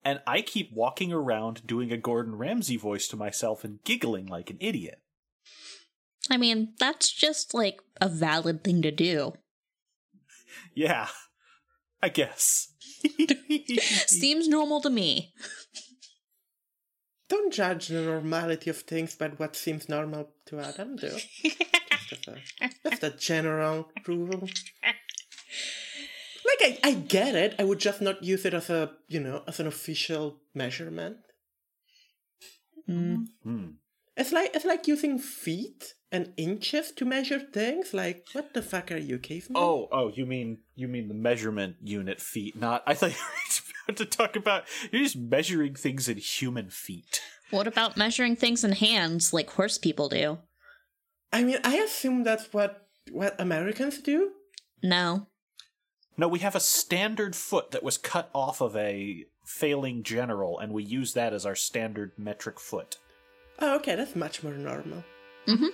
Speaker 2: And I keep walking around doing a Gordon Ramsay voice to myself and giggling like an idiot.
Speaker 3: I mean, that's just like a valid thing to do.
Speaker 2: Yeah, I guess.
Speaker 3: Seems normal to me.
Speaker 1: Don't judge the normality of things by what seems normal to Adam, do. just, a, just a general rule. Like, I, I get it. I would just not use it as a, you know, as an official measurement.
Speaker 3: Mm.
Speaker 2: Hmm.
Speaker 1: It's like it's like using feet and inches to measure things. Like, what the fuck are you, caveman?
Speaker 2: Oh, oh, you mean you mean the measurement unit feet? Not I thought you were about to talk about you're just measuring things in human feet.
Speaker 3: What about measuring things in hands like horse people do?
Speaker 1: I mean, I assume that's what what Americans do.
Speaker 3: No.
Speaker 2: No, we have a standard foot that was cut off of a failing general, and we use that as our standard metric foot.
Speaker 1: Oh, okay, that's much more normal.
Speaker 4: Sitting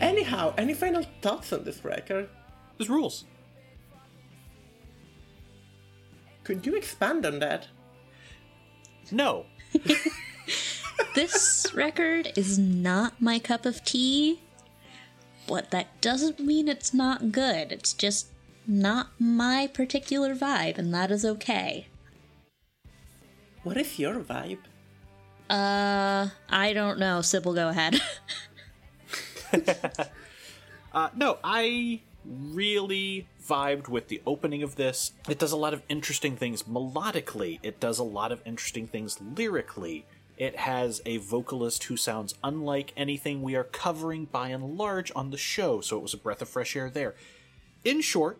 Speaker 1: Anyhow, any final thoughts on this record?
Speaker 2: There's rules.
Speaker 1: Could you expand on that?
Speaker 2: No.
Speaker 3: This record is not my cup of tea, but that doesn't mean it's not good. It's just not my particular vibe, and that is okay.
Speaker 1: What is your vibe?
Speaker 3: Uh, I don't know. Sybil, go ahead.
Speaker 2: Uh, no, I really vibed with the opening of this. It does a lot of interesting things melodically, it does a lot of interesting things lyrically. It has a vocalist who sounds unlike anything we are covering by and large on the show, so it was a breath of fresh air there. In short,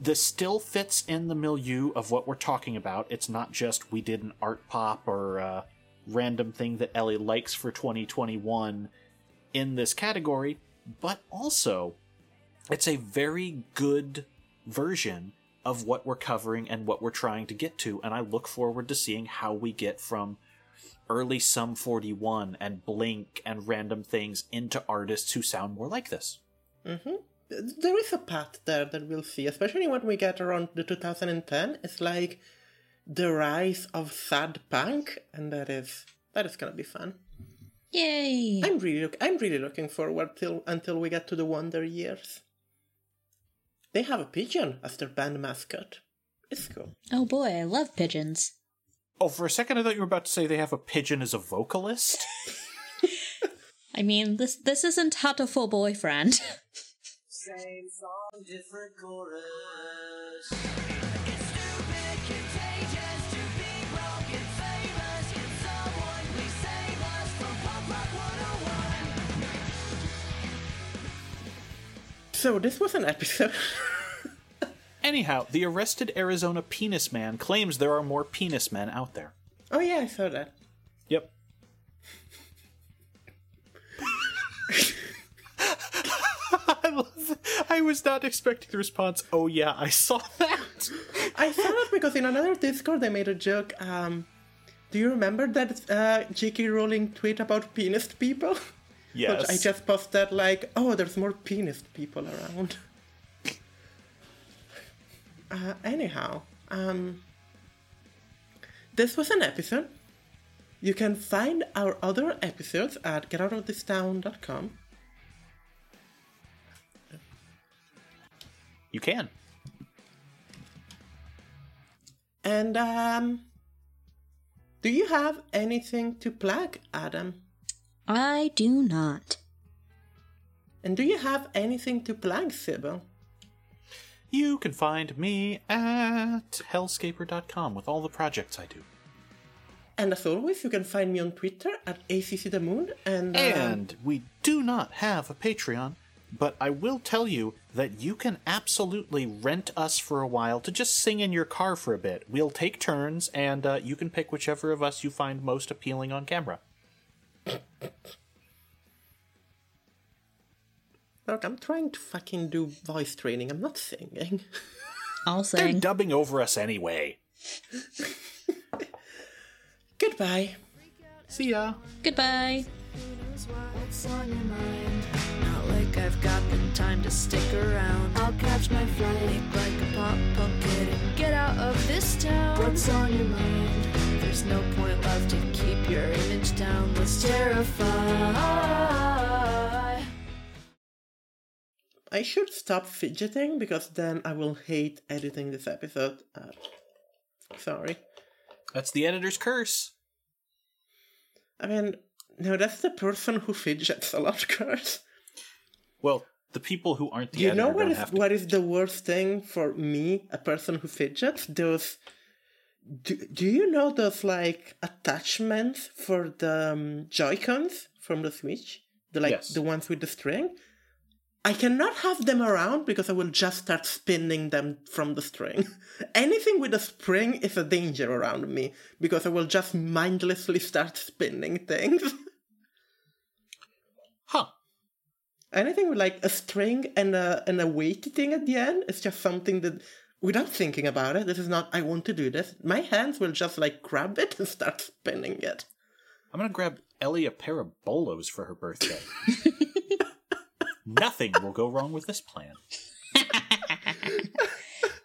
Speaker 2: this still fits in the milieu of what we're talking about. It's not just we did an art pop or a random thing that Ellie likes for 2021 in this category, but also it's a very good version of what we're covering and what we're trying to get to, and I look forward to seeing how we get from early Sum 41 and Blink and random things into artists who sound more like this. Mm-hmm.
Speaker 1: There is a path there that we'll see, especially when we get around the 2010. It's like the rise of sad punk, and that is that is gonna be fun.
Speaker 3: Yay!
Speaker 1: I'm really look, I'm really looking forward till until we get to the Wonder Years. They have a pigeon as their band mascot. It's cool.
Speaker 3: Oh boy, I love pigeons.
Speaker 2: Oh, for a second I thought you were about to say they have a pigeon as a vocalist.
Speaker 3: I mean, this this isn't Hatoful Boyfriend.
Speaker 5: Same song, different chorus.
Speaker 1: So this was an episode.
Speaker 2: Anyhow, the arrested Arizona penis man claims there are more penis men out there.
Speaker 1: oh yeah, I saw that.
Speaker 2: Yep. I, love, I was not expecting the response, oh yeah, I saw that.
Speaker 1: I saw it because in another Discord they made a joke. Um, do you remember that uh, J.K. Rowling tweet about penis people?
Speaker 2: Yes.
Speaker 1: I just posted like, oh, there's more penis people around. Uh, anyhow, um, this was an episode. You can find our other episodes at getoutofThisTown.com.
Speaker 2: You can.
Speaker 1: And um, do you have anything to plug, Adam?
Speaker 3: I do not.
Speaker 1: And do you have anything to plug, Sybil?
Speaker 2: You can find me at hellscaper.com with all the projects I do.
Speaker 1: And as always, you can find me on Twitter at ACCTheMoon. And, um,
Speaker 2: And we do not have a Patreon, but I will tell you that you can absolutely rent us for a while to just sing in your car for a bit. We'll take turns, and uh, you can pick whichever of us you find most appealing on camera.
Speaker 1: Look, I'm trying to fucking do voice training. I'm not singing.
Speaker 3: I'll
Speaker 2: They're dubbing over us anyway.
Speaker 1: Goodbye.
Speaker 2: See ya.
Speaker 3: Goodbye.
Speaker 4: What's on your mind? Not like I've got the time to stick around. I'll catch my flight, make like a pop pumpkin, and get out of this town. What's on your mind? There's no point left to keep your image down. Let's terrify.
Speaker 1: I should stop fidgeting because then I will hate editing this episode. Uh, sorry.
Speaker 2: That's the editor's curse.
Speaker 1: I mean, no, that's the person who fidgets a lot, curse.
Speaker 2: Well, the people who aren't the
Speaker 1: you
Speaker 2: editor
Speaker 1: know what
Speaker 2: don't
Speaker 1: is
Speaker 2: have to.
Speaker 1: what is the worst thing for me, a person who fidgets? Those. Do, do you know those like attachments for the um, Joy Cons from the Switch? The like
Speaker 2: Yes.
Speaker 1: the ones with the string. I cannot have them around because I will just start spinning them from the string. Anything with a spring is a danger around me because I will just mindlessly start spinning things.
Speaker 2: Huh.
Speaker 1: Anything with like a string and a and a weighty thing at the end is just something that without thinking about it, this is not I want to do this. My hands will just like grab it and start spinning it.
Speaker 2: I'm gonna grab Ellie a pair of bolos for her birthday. Nothing will go wrong with this plan.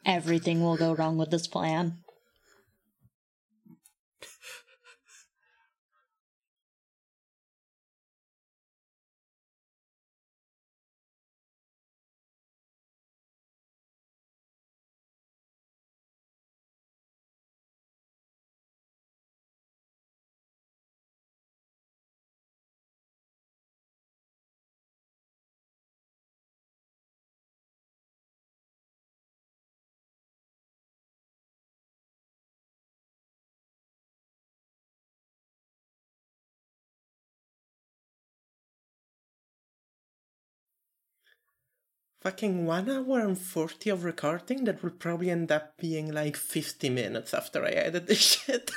Speaker 3: Everything will go wrong with this plan.
Speaker 1: Fucking one hour and 40 of recording that will probably end up being like 50 minutes after I edit this shit.